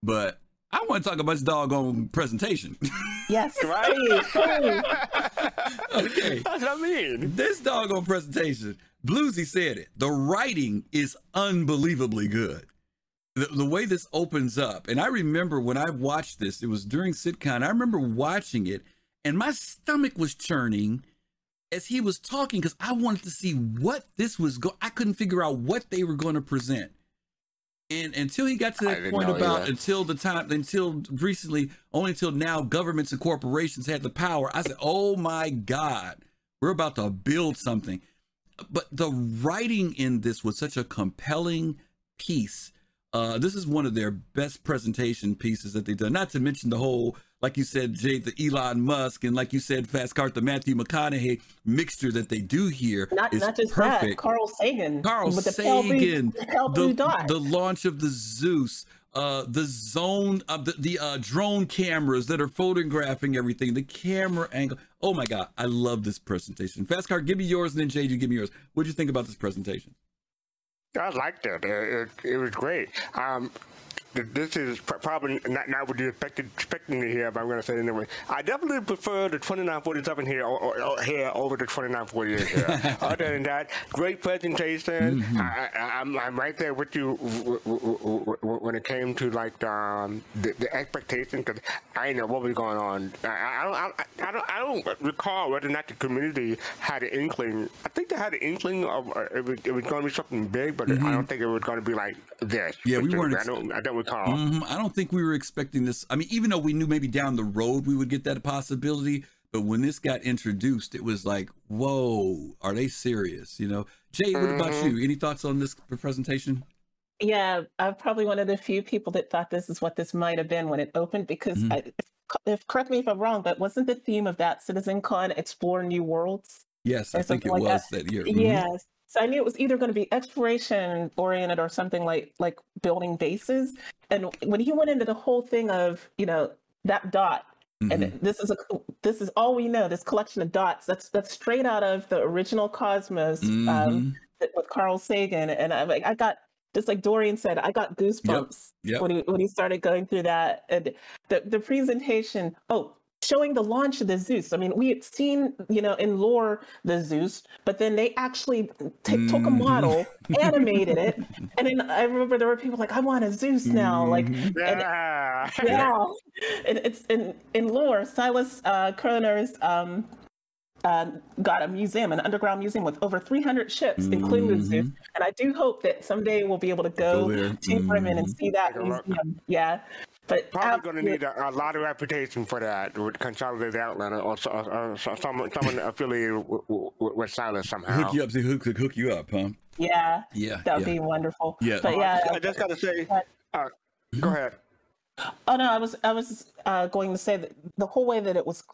but I want to talk about this doggone presentation. Yes. right? okay. That's what I mean. This doggone presentation, Bluesy said it. The writing is unbelievably good. The, the way this opens up, and I remember when I watched this, it was during sitcom. I remember watching it and my stomach was churning as he was talking because I wanted to see what this was going. I couldn't figure out what they were going to present. And until he got to that point about either. until the time until recently, only until now, governments and corporations had the power. I said, "Oh my God, we're about to build something." But the writing in this was such a compelling piece. Uh, this is one of their best presentation pieces that they've done. Not to mention the whole like you said, Jay, the Elon Musk, and like you said, Fast Cart, the Matthew McConaughey mixture that they do here not, is not just perfect. that, Carl Sagan. Carl Sagan, the, the, the, launch of the Zeus, uh, the zone of the, the uh, drone cameras that are photographing everything, the camera angle. Oh my God, I love this presentation. Fast Cart, give me yours, and then Jay, you give me yours. What do you think about this presentation? I liked it. It, it, it was great. Um, this is probably not, not what you're expected, expecting to hear, but I'm going to say it anyway. I definitely prefer the 2947 here or, or, or here over the 2948 here. Other than that, great presentation. Mm-hmm. I, am I'm, I'm right there with you when it came to like the, um, the, the expectation because I didn't know what was going on. I, I, don't, I, I, don't I don't recall whether or not the community had an inkling. I think they had an inkling of uh, it, was, it was going to be something big, but mm-hmm. I don't think it was going to be like this. Yeah, we weren't. Ex- I don't. I don't recall. Mm-hmm. I don't think we were expecting this. I mean, even though we knew maybe down the road we would get that possibility, but when this got introduced, it was like, whoa, are they serious? You know, Jay, what mm-hmm. about you? Any thoughts on this presentation? Yeah, I'm probably one of the few people that thought this is what this might have been when it opened because mm-hmm. I, if, correct me if I'm wrong, but wasn't the theme of that Citizen CitizenCon explore new worlds? Yes, I think it like was that, that year. Mm-hmm. Yes. So I knew it was either going to be exploration oriented or something like like building bases. And when he went into the whole thing of, you know, that dot mm-hmm. and this is a this is all we know, this collection of dots. That's that's straight out of the original Cosmos um, mm-hmm. um, with Carl Sagan. And I'm like I got just like Dorian said, I got goosebumps yep. Yep. when he when he started going through that. And the the presentation. Oh, showing the launch of the Zeus. I mean, we had seen, you know, in lore the Zeus, but then they actually t- mm. took a model, animated it, and then I remember there were people like, "I want a Zeus now!" Like, yeah, and, yeah. and it's in in lore. Silas uh, Koerner's um, uh, got a museum, an underground museum with over 300 ships, mm-hmm. including the Zeus. And I do hope that someday we'll be able to go, go to mm-hmm. Bremen and see that museum. Yeah. But probably going to need a, a, lot of reputation for that with Consolidated Outlander or, or, or someone, someone affiliated with, with, with Silas somehow. Hook you up, hook, hook, hook you up, huh? Yeah. Yeah. That would yeah. be wonderful. Yeah. But yeah. I just got to say, uh, go ahead. Oh no, I was I was uh, going to say that the whole way that it was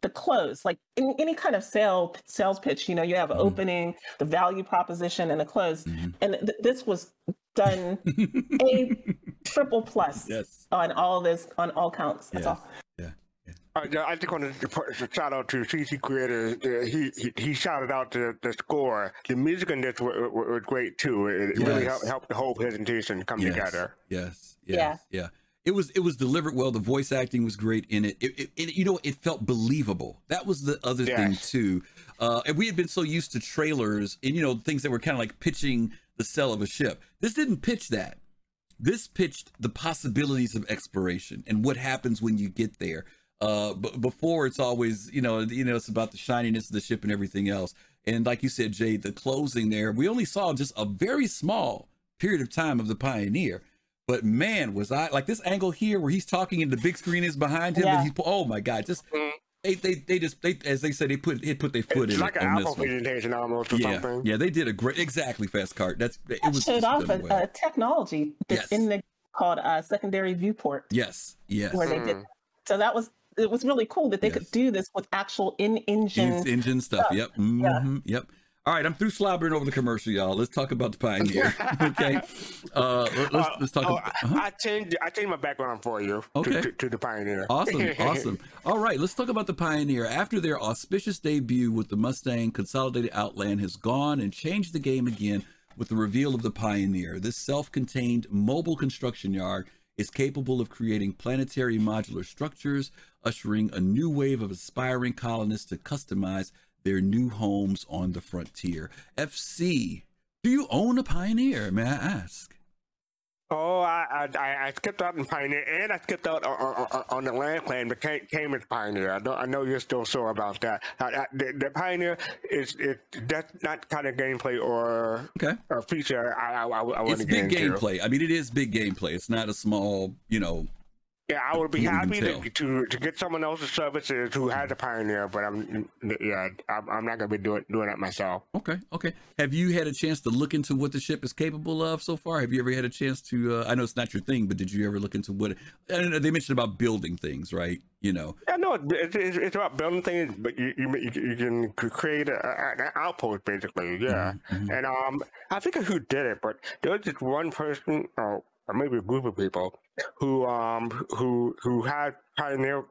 the close, like in any kind of sale sales pitch, you know, you have an mm-hmm. opening, the value proposition, and a close, mm-hmm. and th- this was done a triple plus yes. on all this on all counts. That's all. Yeah. yeah. I just want to shout out to CC Creator. He, he, he shouted out the, the score. The music in this was, was great too. It yes. really helped, helped the whole presentation come yes. together. Yes. yes. Yeah. Yeah. It was it was delivered well. The voice acting was great in it. It, it, it you know, it felt believable. That was the other yes. thing too. Uh, and we had been so used to trailers and you know things that were kind of like pitching the sell of a ship. This didn't pitch that. This pitched the possibilities of exploration and what happens when you get there. Uh, but before it's always, you know, you know, it's about the shininess of the ship and everything else. And like you said, Jay, the closing there, we only saw just a very small period of time of the Pioneer. But man, was I like this angle here where he's talking and the big screen is behind him, yeah. and he's oh my god, just mm-hmm they they they just they as they said they put they put their foot it's in like it, an Apple presentation almost or yeah, something. Yeah, they did a great exactly fast cart. That's it that was showed off a, a, technology that's yes. in the called uh, secondary viewport. Yes, yes. Where they did so that was it was really cool that they yes. could do this with actual in engine engine stuff. stuff. Yep. Mm-hmm. Yeah. Yep. All right, I'm through slobbering over the commercial, y'all. Let's talk about the Pioneer. okay, uh, let's, uh, let's talk. Oh, about, uh-huh. I changed. I changed my background for you. Okay. To, to, to the Pioneer. Awesome, awesome. All right, let's talk about the Pioneer. After their auspicious debut with the Mustang, Consolidated Outland has gone and changed the game again with the reveal of the Pioneer. This self-contained mobile construction yard is capable of creating planetary modular structures, ushering a new wave of aspiring colonists to customize their new homes on the frontier. FC, do you own a Pioneer, may I ask? Oh, I I, I skipped out in Pioneer, and I skipped out on, on, on the land claim, but came, came as Pioneer. I know, I know you're still sore about that. I, the, the, Pioneer is it that's not kind of gameplay or okay or feature. I I, I, I it's big gameplay. I mean, it is big gameplay. It's not a small, you know, yeah, I would be happy to, to, to get someone else's services who has a pioneer, but I'm yeah, I'm, I'm not gonna be doing doing that myself. Okay, okay. Have you had a chance to look into what the ship is capable of so far? Have you ever had a chance to? Uh, I know it's not your thing, but did you ever look into what? I they mentioned about building things, right? You know. Yeah, no, it's, it's, it's about building things, but you you, you can create a, an outpost basically, yeah. Mm-hmm, mm-hmm. And um, I forget who did it, but there was just one person. Oh, or maybe a group of people who um who who had pioneer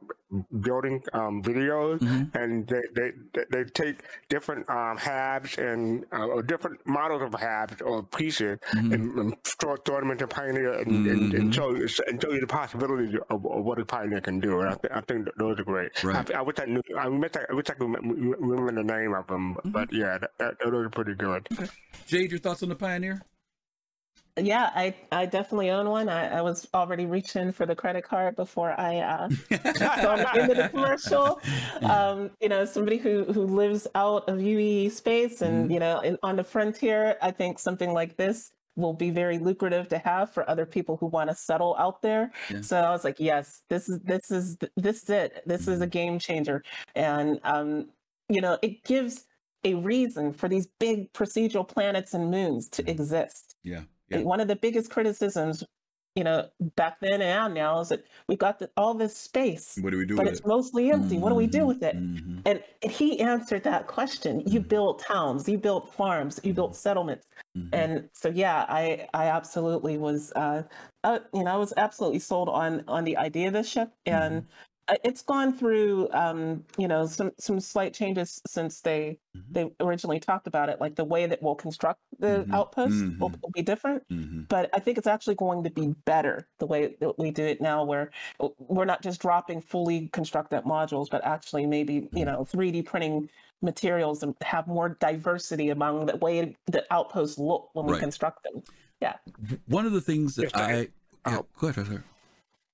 building um, videos Mhm. and they, they they- they take different um halves and uh, or different models of halves or pieces Mhm. and, and throw, throw them into pioneer and, and, Mhm. and show you and show you the possibilities of, of what a pioneer can do and I, th- I think that those are great Right. I, I wish I knew I wish I, I wish I could remember the name of them Mm-hmm. but yeah that, that, those are pretty good Jade, your thoughts on the Pioneer? Yeah, I, I definitely own one. I, I was already reaching for the credit card before I uh, saw the end of the commercial. Um, you know, somebody who who lives out of UE space and Mhm. you know in, on the frontier, I think something like this will be very lucrative to have for other people who want to settle out there. Yeah. So I was like, yes, this is this is this is it. This is a game changer, and um, you know, it gives a reason for these big procedural planets and moons to Mhm. exist. Yeah. Yeah. One of the biggest criticisms, you know, back then and now is that we've got the, all this space, What do we do but it's it? mostly empty. What do we do Mhm, with it? mhm. And he answered that question. You Mhm. built towns, you built farms, you built settlements, Mhm. and so yeah, I I absolutely was, uh, uh, you know, I was absolutely sold on on the idea of this ship, and it's gone through, um, you know, some some slight changes since they Mhm. they originally talked about it. Like the way that we'll construct the Mhm, outpost will, mhm. will be different Mhm. but I think it's actually going to be better the way that we do it now, where uh, we're not just dropping fully constructed modules, but actually maybe you Mhm. know 3D printing materials and have more diversity among the way the outposts look when we construct them. Yeah one of the things that Yes, I- I. Oh. go ahead, sir.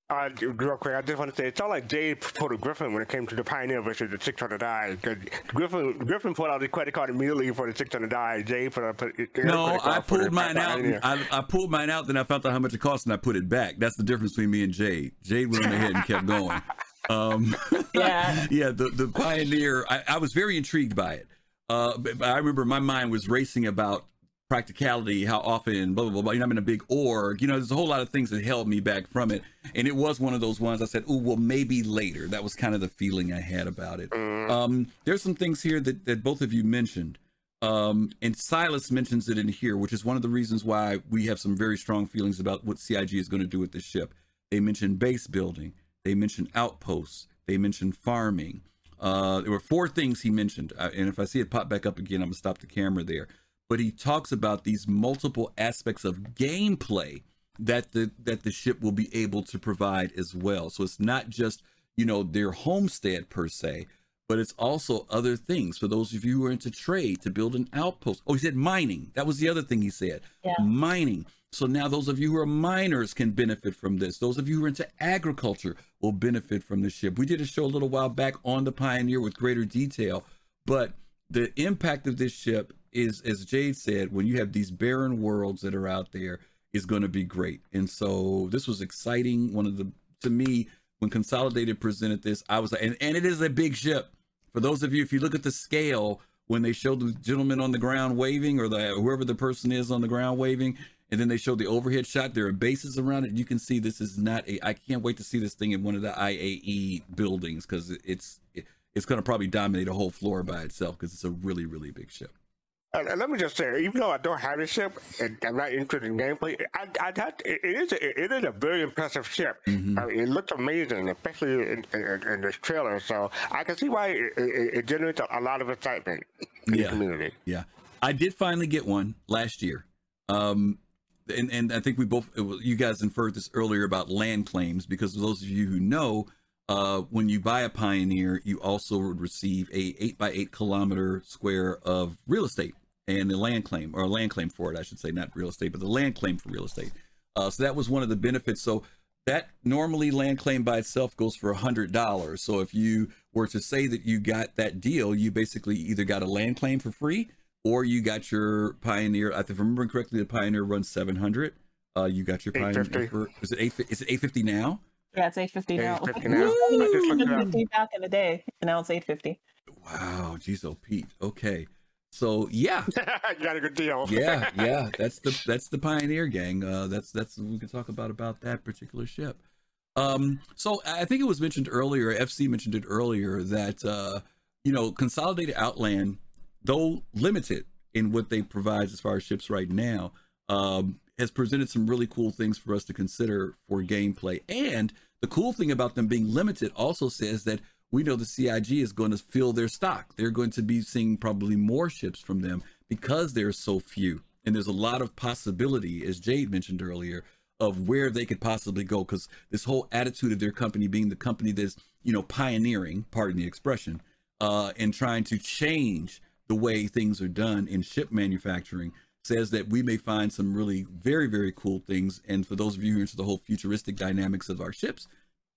Uh, real quick, I just want to say it's all like Jade pulled a Griffin when it came to the Pioneer versus the 600i. Because Griffin Griffin pulled out the credit card immediately for the 600i. Jade put up. No, I pulled mine out. I, I pulled mine out, then I found out how much it cost, and I put it back. That's the difference between me and Jade. Jade went ahead and kept going. Um, Yeah. yeah. The the Pioneer. I, I was very intrigued by it. Uh, but I remember my mind was racing about practicality, how often, blah blah blah. blah. You know, I'm in a big org. You know, there's a whole lot of things that held me back from it, and it was one of those ones. I said, "Oh, well, maybe later." That was kind of the feeling I had about it. Um, there's some things here that that both of you mentioned. Um, and Silas mentions it in here, which is one of the reasons why we have some very strong feelings about what CIG is going to do with this ship. They mentioned base building, they mentioned outposts, they mentioned farming. Uh, there were four things he mentioned, and if I see it pop back up again, I'm gonna stop the camera there. But he talks about these multiple aspects of gameplay that the that the ship will be able to provide as well. So it's not just you know their homestead per se, but it's also other things for those of you who are into trade to build an outpost. Oh, he said mining. That was the other thing he said. Yeah. Mining. So now those of you who are miners can benefit from this. Those of you who are into agriculture will benefit from the ship. We did a show a little while back on the Pioneer with greater detail, but the impact of this ship is, as Jade said, when you have these barren worlds that are out there, is going to be great. And so this was exciting. One of the, to me, when Consolidated presented this, I was like, and, and it is a big ship. For those of you, if you look at the scale, when they showed the gentleman on the ground waving, or the whoever the person is on the ground waving, and then they showed the overhead shot, there are bases around it. You can see this is not a. I can't wait to see this thing in one of the IAE buildings because it's it, it's going to probably dominate a whole floor by itself because it's a really really big ship. And, and let me just say, even though I don't have a ship and I'm not interested in gameplay, I, I got, it, it is a, it is a very impressive ship. Mhm. I mean, it looks amazing, especially in, in, in this trailer. So I can see why it, it, it generates a, lot of excitement in Yeah. the community. Yeah, I did finally get one last year. Um, and and I think we both it you guys inferred this earlier about land claims because those of you who know, uh, when you buy a Pioneer, you also would receive a eight by eight kilometer square of real estate and a land claim or a land claim for it, I should say, not real estate, but the land claim for real estate. Uh, so that was one of the benefits. So that normally land claim by itself goes for a hundred dollars. So if you were to say that you got that deal, you basically either got a land claim for free or you got your Pioneer. If I'm remembering correctly, the Pioneer runs seven hundred. Uh, you got your Pioneer for is it eight? Is it eight fifty now? Yeah, it's 850 now. 850 now. I just looked it up. back in the day, and now it's 850. Wow, geez, oh Pete. Okay, so yeah, you got a good deal. yeah, yeah. That's the that's the Pioneer gang. Uh, that's that's we can talk about about that particular ship. Um, so I think it was mentioned earlier. FC mentioned it earlier that uh, you know Consolidated Outland, though limited in what they provide as far as ships right now, um, has presented some really cool things for us to consider for gameplay. And the cool thing about them being limited also says that we know the CIG is going to fill their stock. They're going to be seeing probably more ships from them because there's so few. And there's a lot of possibility, as Jade mentioned earlier, of where they could possibly go. Because this whole attitude of their company being the company that's, you know, pioneering, pardon the expression, uh, and trying to change the way things are done in ship manufacturing says that we may find some really very, very cool things. And for those of you who are into the whole futuristic dynamics of our ships,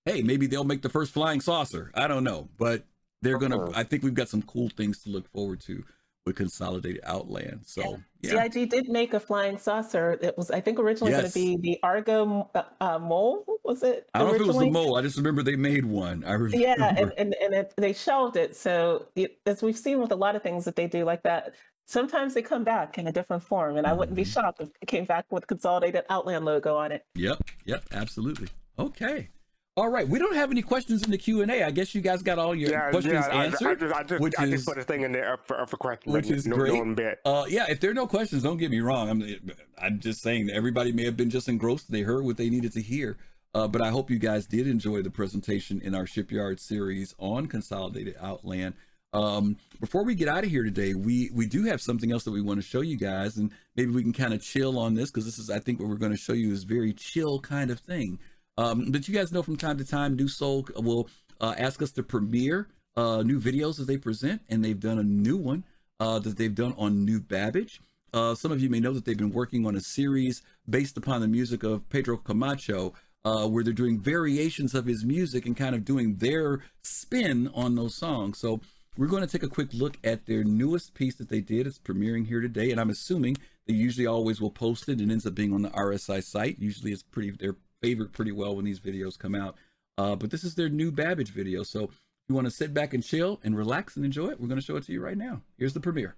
hey, maybe they'll make the first flying saucer. I don't know, but they're gonna. I think we've got some cool things to look forward to with Consolidated Outland. So yeah. CIG did make a flying saucer. It was, I think, originally yes. going to be the Argo uh, uh, mole. Was it? I don't know if it was the mole. I just remember they made one. I remember. Yeah, and and, and it, they shelved it. So it, as we've seen with a lot of things that they do like that, sometimes they come back in a different form, and I wouldn't be mm-hmm. shocked if it came back with Consolidated Outland logo on it. Yep. Yep. Absolutely. Okay. All right, we don't have any questions in the Q and A. I guess you guys got all your yeah, questions yeah, answered. I, just, I just, which I just put a thing in there for, for questions, which is no, great. No uh, yeah, if there are no questions, don't get me wrong. I'm, I'm just saying everybody may have been just engrossed. They heard what they needed to hear. Uh, but I hope you guys did enjoy the presentation in our shipyard series on Consolidated Outland. Um, before we get out of here today, we we do have something else that we want to show you guys, and maybe we can kind of chill on this because this is, I think, what we're going to show you is very chill kind of thing. Um, but you guys know from time to time, New Soul will uh, ask us to premiere uh, new videos as they present, and they've done a new one uh, that they've done on New Babbage. Uh, some of you may know that they've been working on a series based upon the music of Pedro Camacho, uh, where they're doing variations of his music and kind of doing their spin on those songs. So we're going to take a quick look at their newest piece that they did. It's premiering here today, and I'm assuming they usually always will post it and ends up being on the RSI site. Usually, it's pretty they're favorite pretty well when these videos come out. Uh, but this is their new Babbage video. So if you want to sit back and chill and relax and enjoy it, we're going to show it to you right now. Here's the premiere.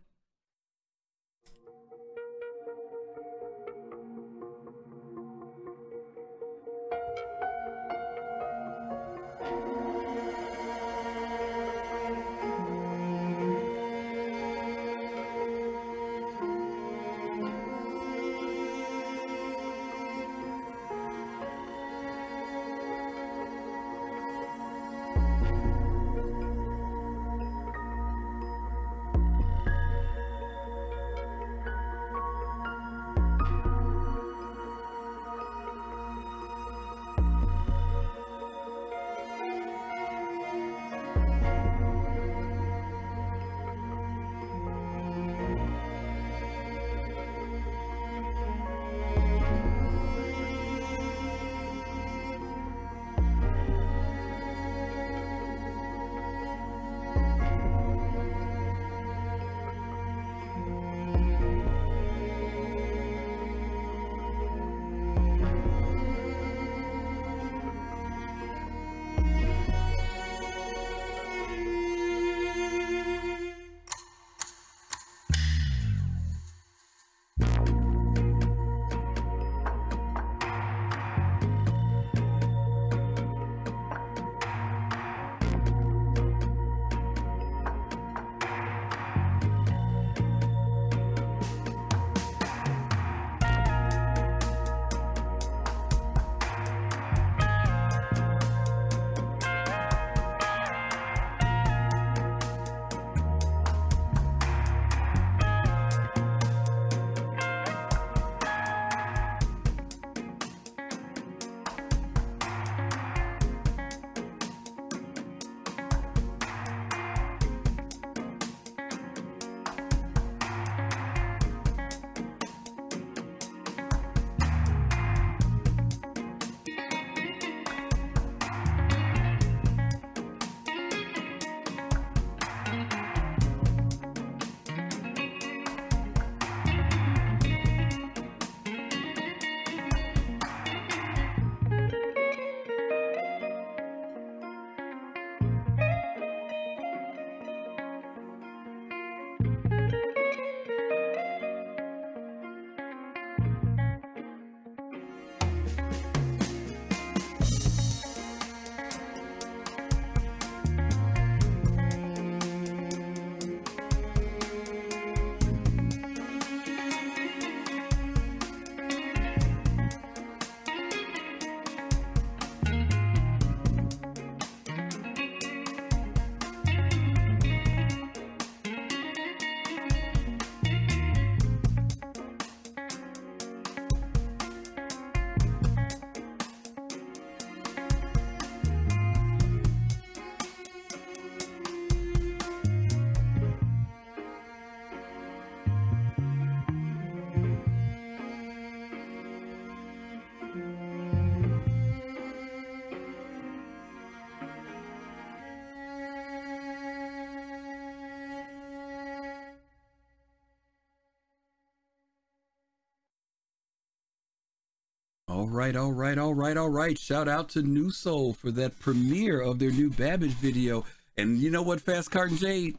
All right, all right, all right, all right. Shout out to New Soul for that premiere of their new Babbage video. And you know what, Fast Cart and Jade?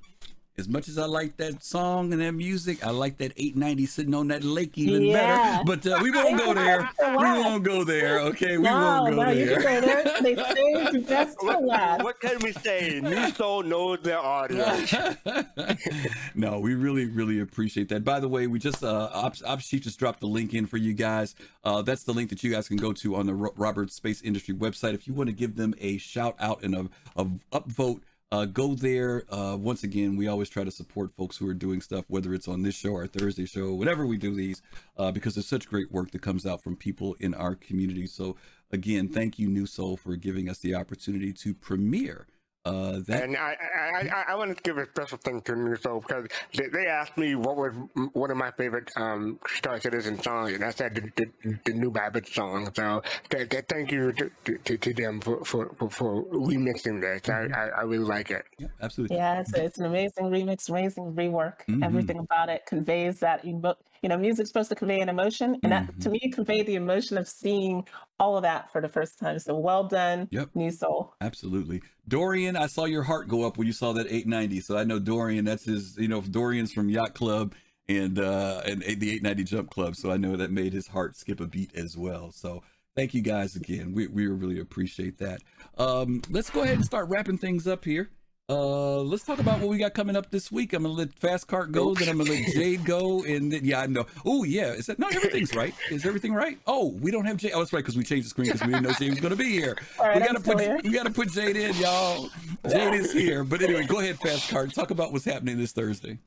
As much as I like that song and that music, I like that 890 sitting on that lake even Yeah. better. But uh, we won't go there. We won't go there. Okay, we no, won't go no, you can go there. They saved the best for What, last. what can we say? New Soul knows their audience. no, we really, really appreciate that. By the way, we just uh Ops, Ops Chief just dropped the link in for you guys. Uh that's the link that you guys can go to on the Ro- Robert Space Industry website if you want to give them a shout out and a, a upvote. Uh, go there. Uh, once again, we always try to support folks who are doing stuff, whether it's on this show or Thursday show, whenever we do these, uh, because there's such great work that comes out from people in our community. So, again, thank you, New Soul, for giving us the opportunity to premiere uh, that. And I, I, I, I want to give a special thing to New because they, they asked me what was one of my favorite um, Star Citizen songs, and I said the, the, the new Babbage song. So th- th- thank you to, to, to them for, for, for, for remixing this. I, I, I really like it. Yeah, absolutely. Yeah, it's, it's an amazing remix, amazing rework. Mhm. Everything about it conveys that emo- you know, music's supposed to convey an emotion, and that to me conveyed the emotion of seeing all of that for the first time. So well done, Yep. New Soul. Absolutely. Dorian, I saw your heart go up when you saw that 890. So I know Dorian, that's his, you know, Dorian's from Yacht Club and uh and the 890 Jump Club. So I know that made his heart skip a beat as well. So thank you guys again. We we really appreciate that. Um let's go ahead and start wrapping things up here. Uh let's talk about what we got coming up this week. I'm gonna let Fast Cart go, then I'm gonna let Jade go, and then yeah, I know. Oh yeah, is that no everything's right? Is everything right? Oh, we don't have Jade. Oh, that's right, because we changed the screen because we didn't know Jade was gonna be here. Right, we gotta still put here. we gotta put Jade in, y'all. Jade is here. But anyway, go ahead, Fast Cart. Talk about what's happening this Thursday.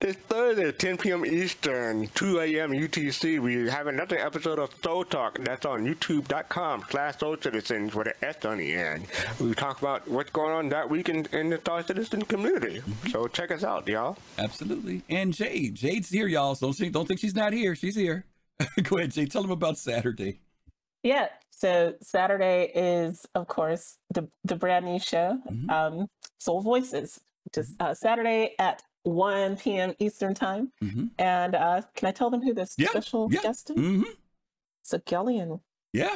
This Thursday, 10 p.m. Eastern, 2 a.m. UTC, we have another episode of Soul Talk. That's on youtube.com slash Soul Citizens with an S on the end. We talk about what's going on that week in, in the Star Citizen community. So check us out, y'all. Absolutely. And Jade. Jade's here, y'all. So don't think, don't think she's not here. She's here. go ahead, Jade. Tell them about Saturday. Yeah. So Saturday is, of course, the the brand new show, Mhm. um, Soul Voices, which is uh, Saturday at 1 p.m. Eastern time. Mm-hmm. And uh, can I tell them who this Yeah, special yeah. guest is? Mm-hmm. So Gillian. Yeah.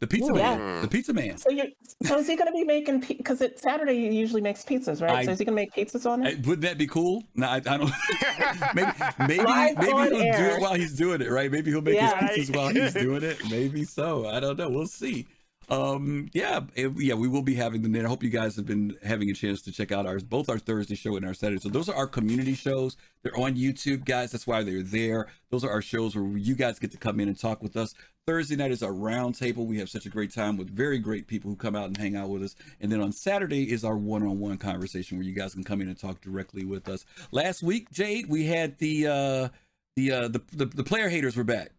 The pizza Ooh, man. yeah. The pizza man. So you so is he going to be making because it's Saturday? He usually makes pizzas, right? I- so is he going to make pizzas on it? wouldn't that be cool? No, I, I don't. maybe maybe Live maybe he'll do it while he's doing it, right? Maybe he'll make Yeah. his pizzas while he's doing it. Maybe so. I don't know. We'll see. Um, yeah, it- yeah, we will be having them. And I hope you guys have been having a chance to check out ours, both our Thursday show and our Saturday. So those are our community shows. They're on YouTube, guys. That's why they're there. Those are our shows where you guys get to come in and talk with us. Thursday night is our round table. We have such a great time with very great people who come out and hang out with us. And then on Saturday is our one-on-one conversation where you guys can come in and talk directly with us. Last week, Jade, we had the uh the uh the the, the player haters were back.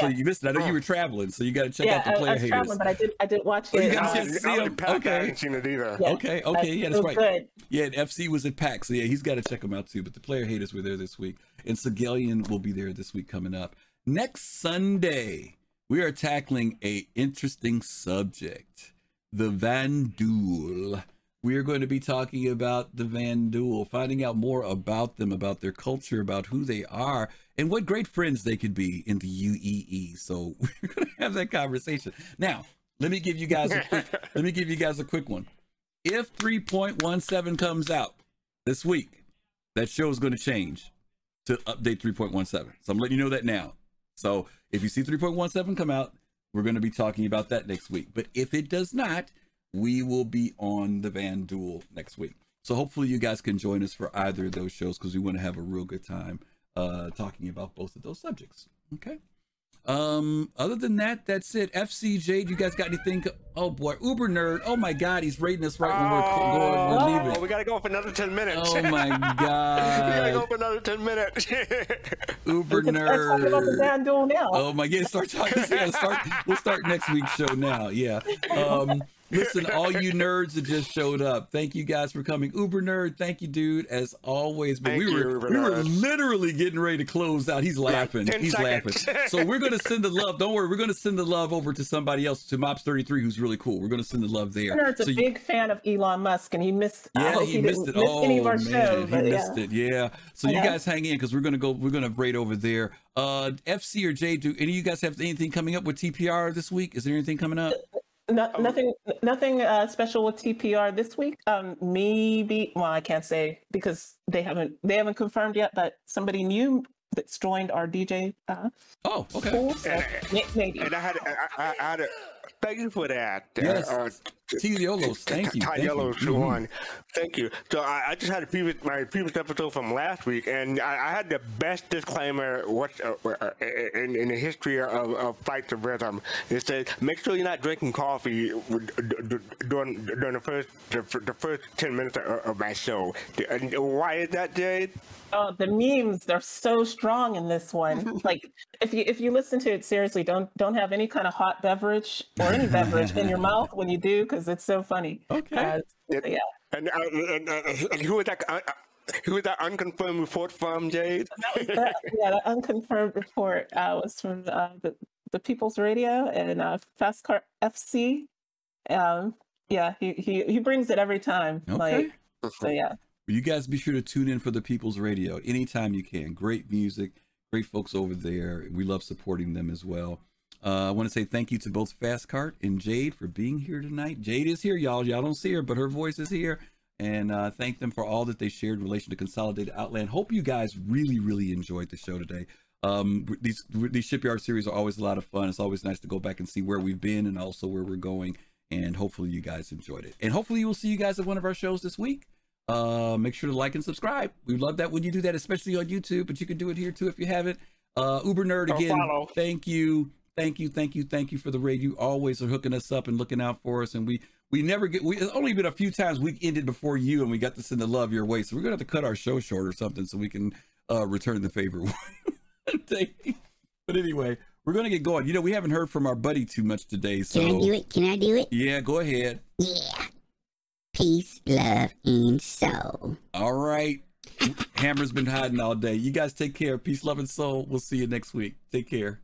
So you missed it. I know you were traveling, so you got to check yeah, out the player I, I was haters. traveling, but I did I did watch Oh, you it. got a um, to see I was him? in I Okay. seen it either. yeah, Okay, okay, yeah, that's right. Good. Yeah, and FC was at PAX, so yeah, he's got to check them out too. But the player haters were there this week, and Sigelian will be there this week coming up. Next Sunday, we are tackling a interesting subject: the Vanduul. We are going to be talking about the Vanduul, finding out more about them, about their culture, about who they are, and what great friends they could be in the UEE. So we're going to have that conversation. Now, let me give you guys a quick. let me give you guys a quick one. If 3.17 comes out this week, that show is going to change to update 3.17. So I'm letting you know that now. So if you see 3.17 come out, we're going to be talking about that next week. But if it does not, we will be on the Vanduul next week. So hopefully you guys can join us for either of those shows because we want to have a real good time uh talking about both of those subjects. Okay. Um, other than that, that's it. FCJ, do you guys got anything? Oh boy, Uber nerd. Oh my god, he's rating us right when we're, going, Oh, we're leaving. we gotta go for another 10 minutes. Oh my god, we gotta go for another 10 minutes. Uber We can start talking about the nerd. Van now. Oh my god, start talking. Yeah, start. We'll start next week's show now. Yeah. Um, Listen, all you nerds that just showed up, thank you guys for coming. Uber nerd, thank you, dude, as always. But Thank we were you, Uber we were literally getting ready to close out. He's laughing. 10 He's seconds. laughing. So we're gonna send the love. Don't worry, we're gonna send the love over to somebody else, to Mops 33, who's really cool. We're gonna send the love there. Nerd's a So you- big fan of Elon Musk, and he missed. I yeah, hope he, missed it. didn't miss Oh any of our man, shows. he but missed yeah. it. Yeah. So you guys hang in because we're gonna go. We're gonna raid over there. Uh, FC or J, do any of you guys have anything coming up with TPR this week? Is there anything coming up? No, Oh. nothing, nothing uh, special with TPR this week. Um, maybe. Well, I can't say because they haven't they haven't confirmed yet. But somebody new that's joined our DJ uh, Oh, okay. pool. So may- maybe. And I had, I, I, I had a, thank you for that. Uh, Yes. Uh, T thank you. Ty thank you. Yellow Mhm. one. Thank you. So I, I just had a previous my previous episode from last week, and I, I had the best disclaimer what uh, uh, in, in the history of, of fights of rhythm. It says make sure you're not drinking coffee with- d- d- during during the first the, the first ten minutes of, of my show. And why is that, Jade? Oh, the memes they're so strong in this one. like if you if you listen to it seriously, don't don't have any kind of hot beverage or any beverage in your mouth when you do because it's so funny. Okay. Uh, yeah. And, uh, and, uh, and who was that? Uh, uh, who was that unconfirmed report from, Jade? That- yeah, the unconfirmed report uh, was from uh, the the People's Radio and uh, Fast Cart FC. Um, yeah, he, he he brings it every time. Okay. Like so, yeah. Well, you guys be sure to tune in for the People's Radio anytime you can. Great music, great folks over there. We love supporting them as well. Uh, I want to say thank you to both Fast Cart and Jade for being here tonight. Jade is here, y'all. Y'all don't see her, but her voice is here. And uh, thank them for all that they shared in relation to Consolidated Outland. Hope you guys really, really enjoyed the show today. Um, these these shipyard series are always a lot of fun. It's always nice to go back and see where we've been and also where we're going. And hopefully you guys enjoyed it. And hopefully we'll see you guys at one of our shows this week. Uh, make sure to like and subscribe. We love that when you do that, especially on YouTube, but you can do it here too if you haven't. Uh, Uber Nerd again. Thank you, thank you, thank you, thank you for the raid. You always are hooking us up and looking out for us, and we we never get. We it's only been a few times we ended before you, and we got to send the love your way. So we're gonna have to cut our show short or something so we can uh return the favor. but anyway, we're gonna get going. You know, we haven't heard from our buddy too much today, so Can I do it? Can I do it? yeah, go ahead. Yeah. Peace, love, and soul. All right. Hammer's been hiding all day. You guys take care. Peace, love, and soul. We'll see you next week. Take care.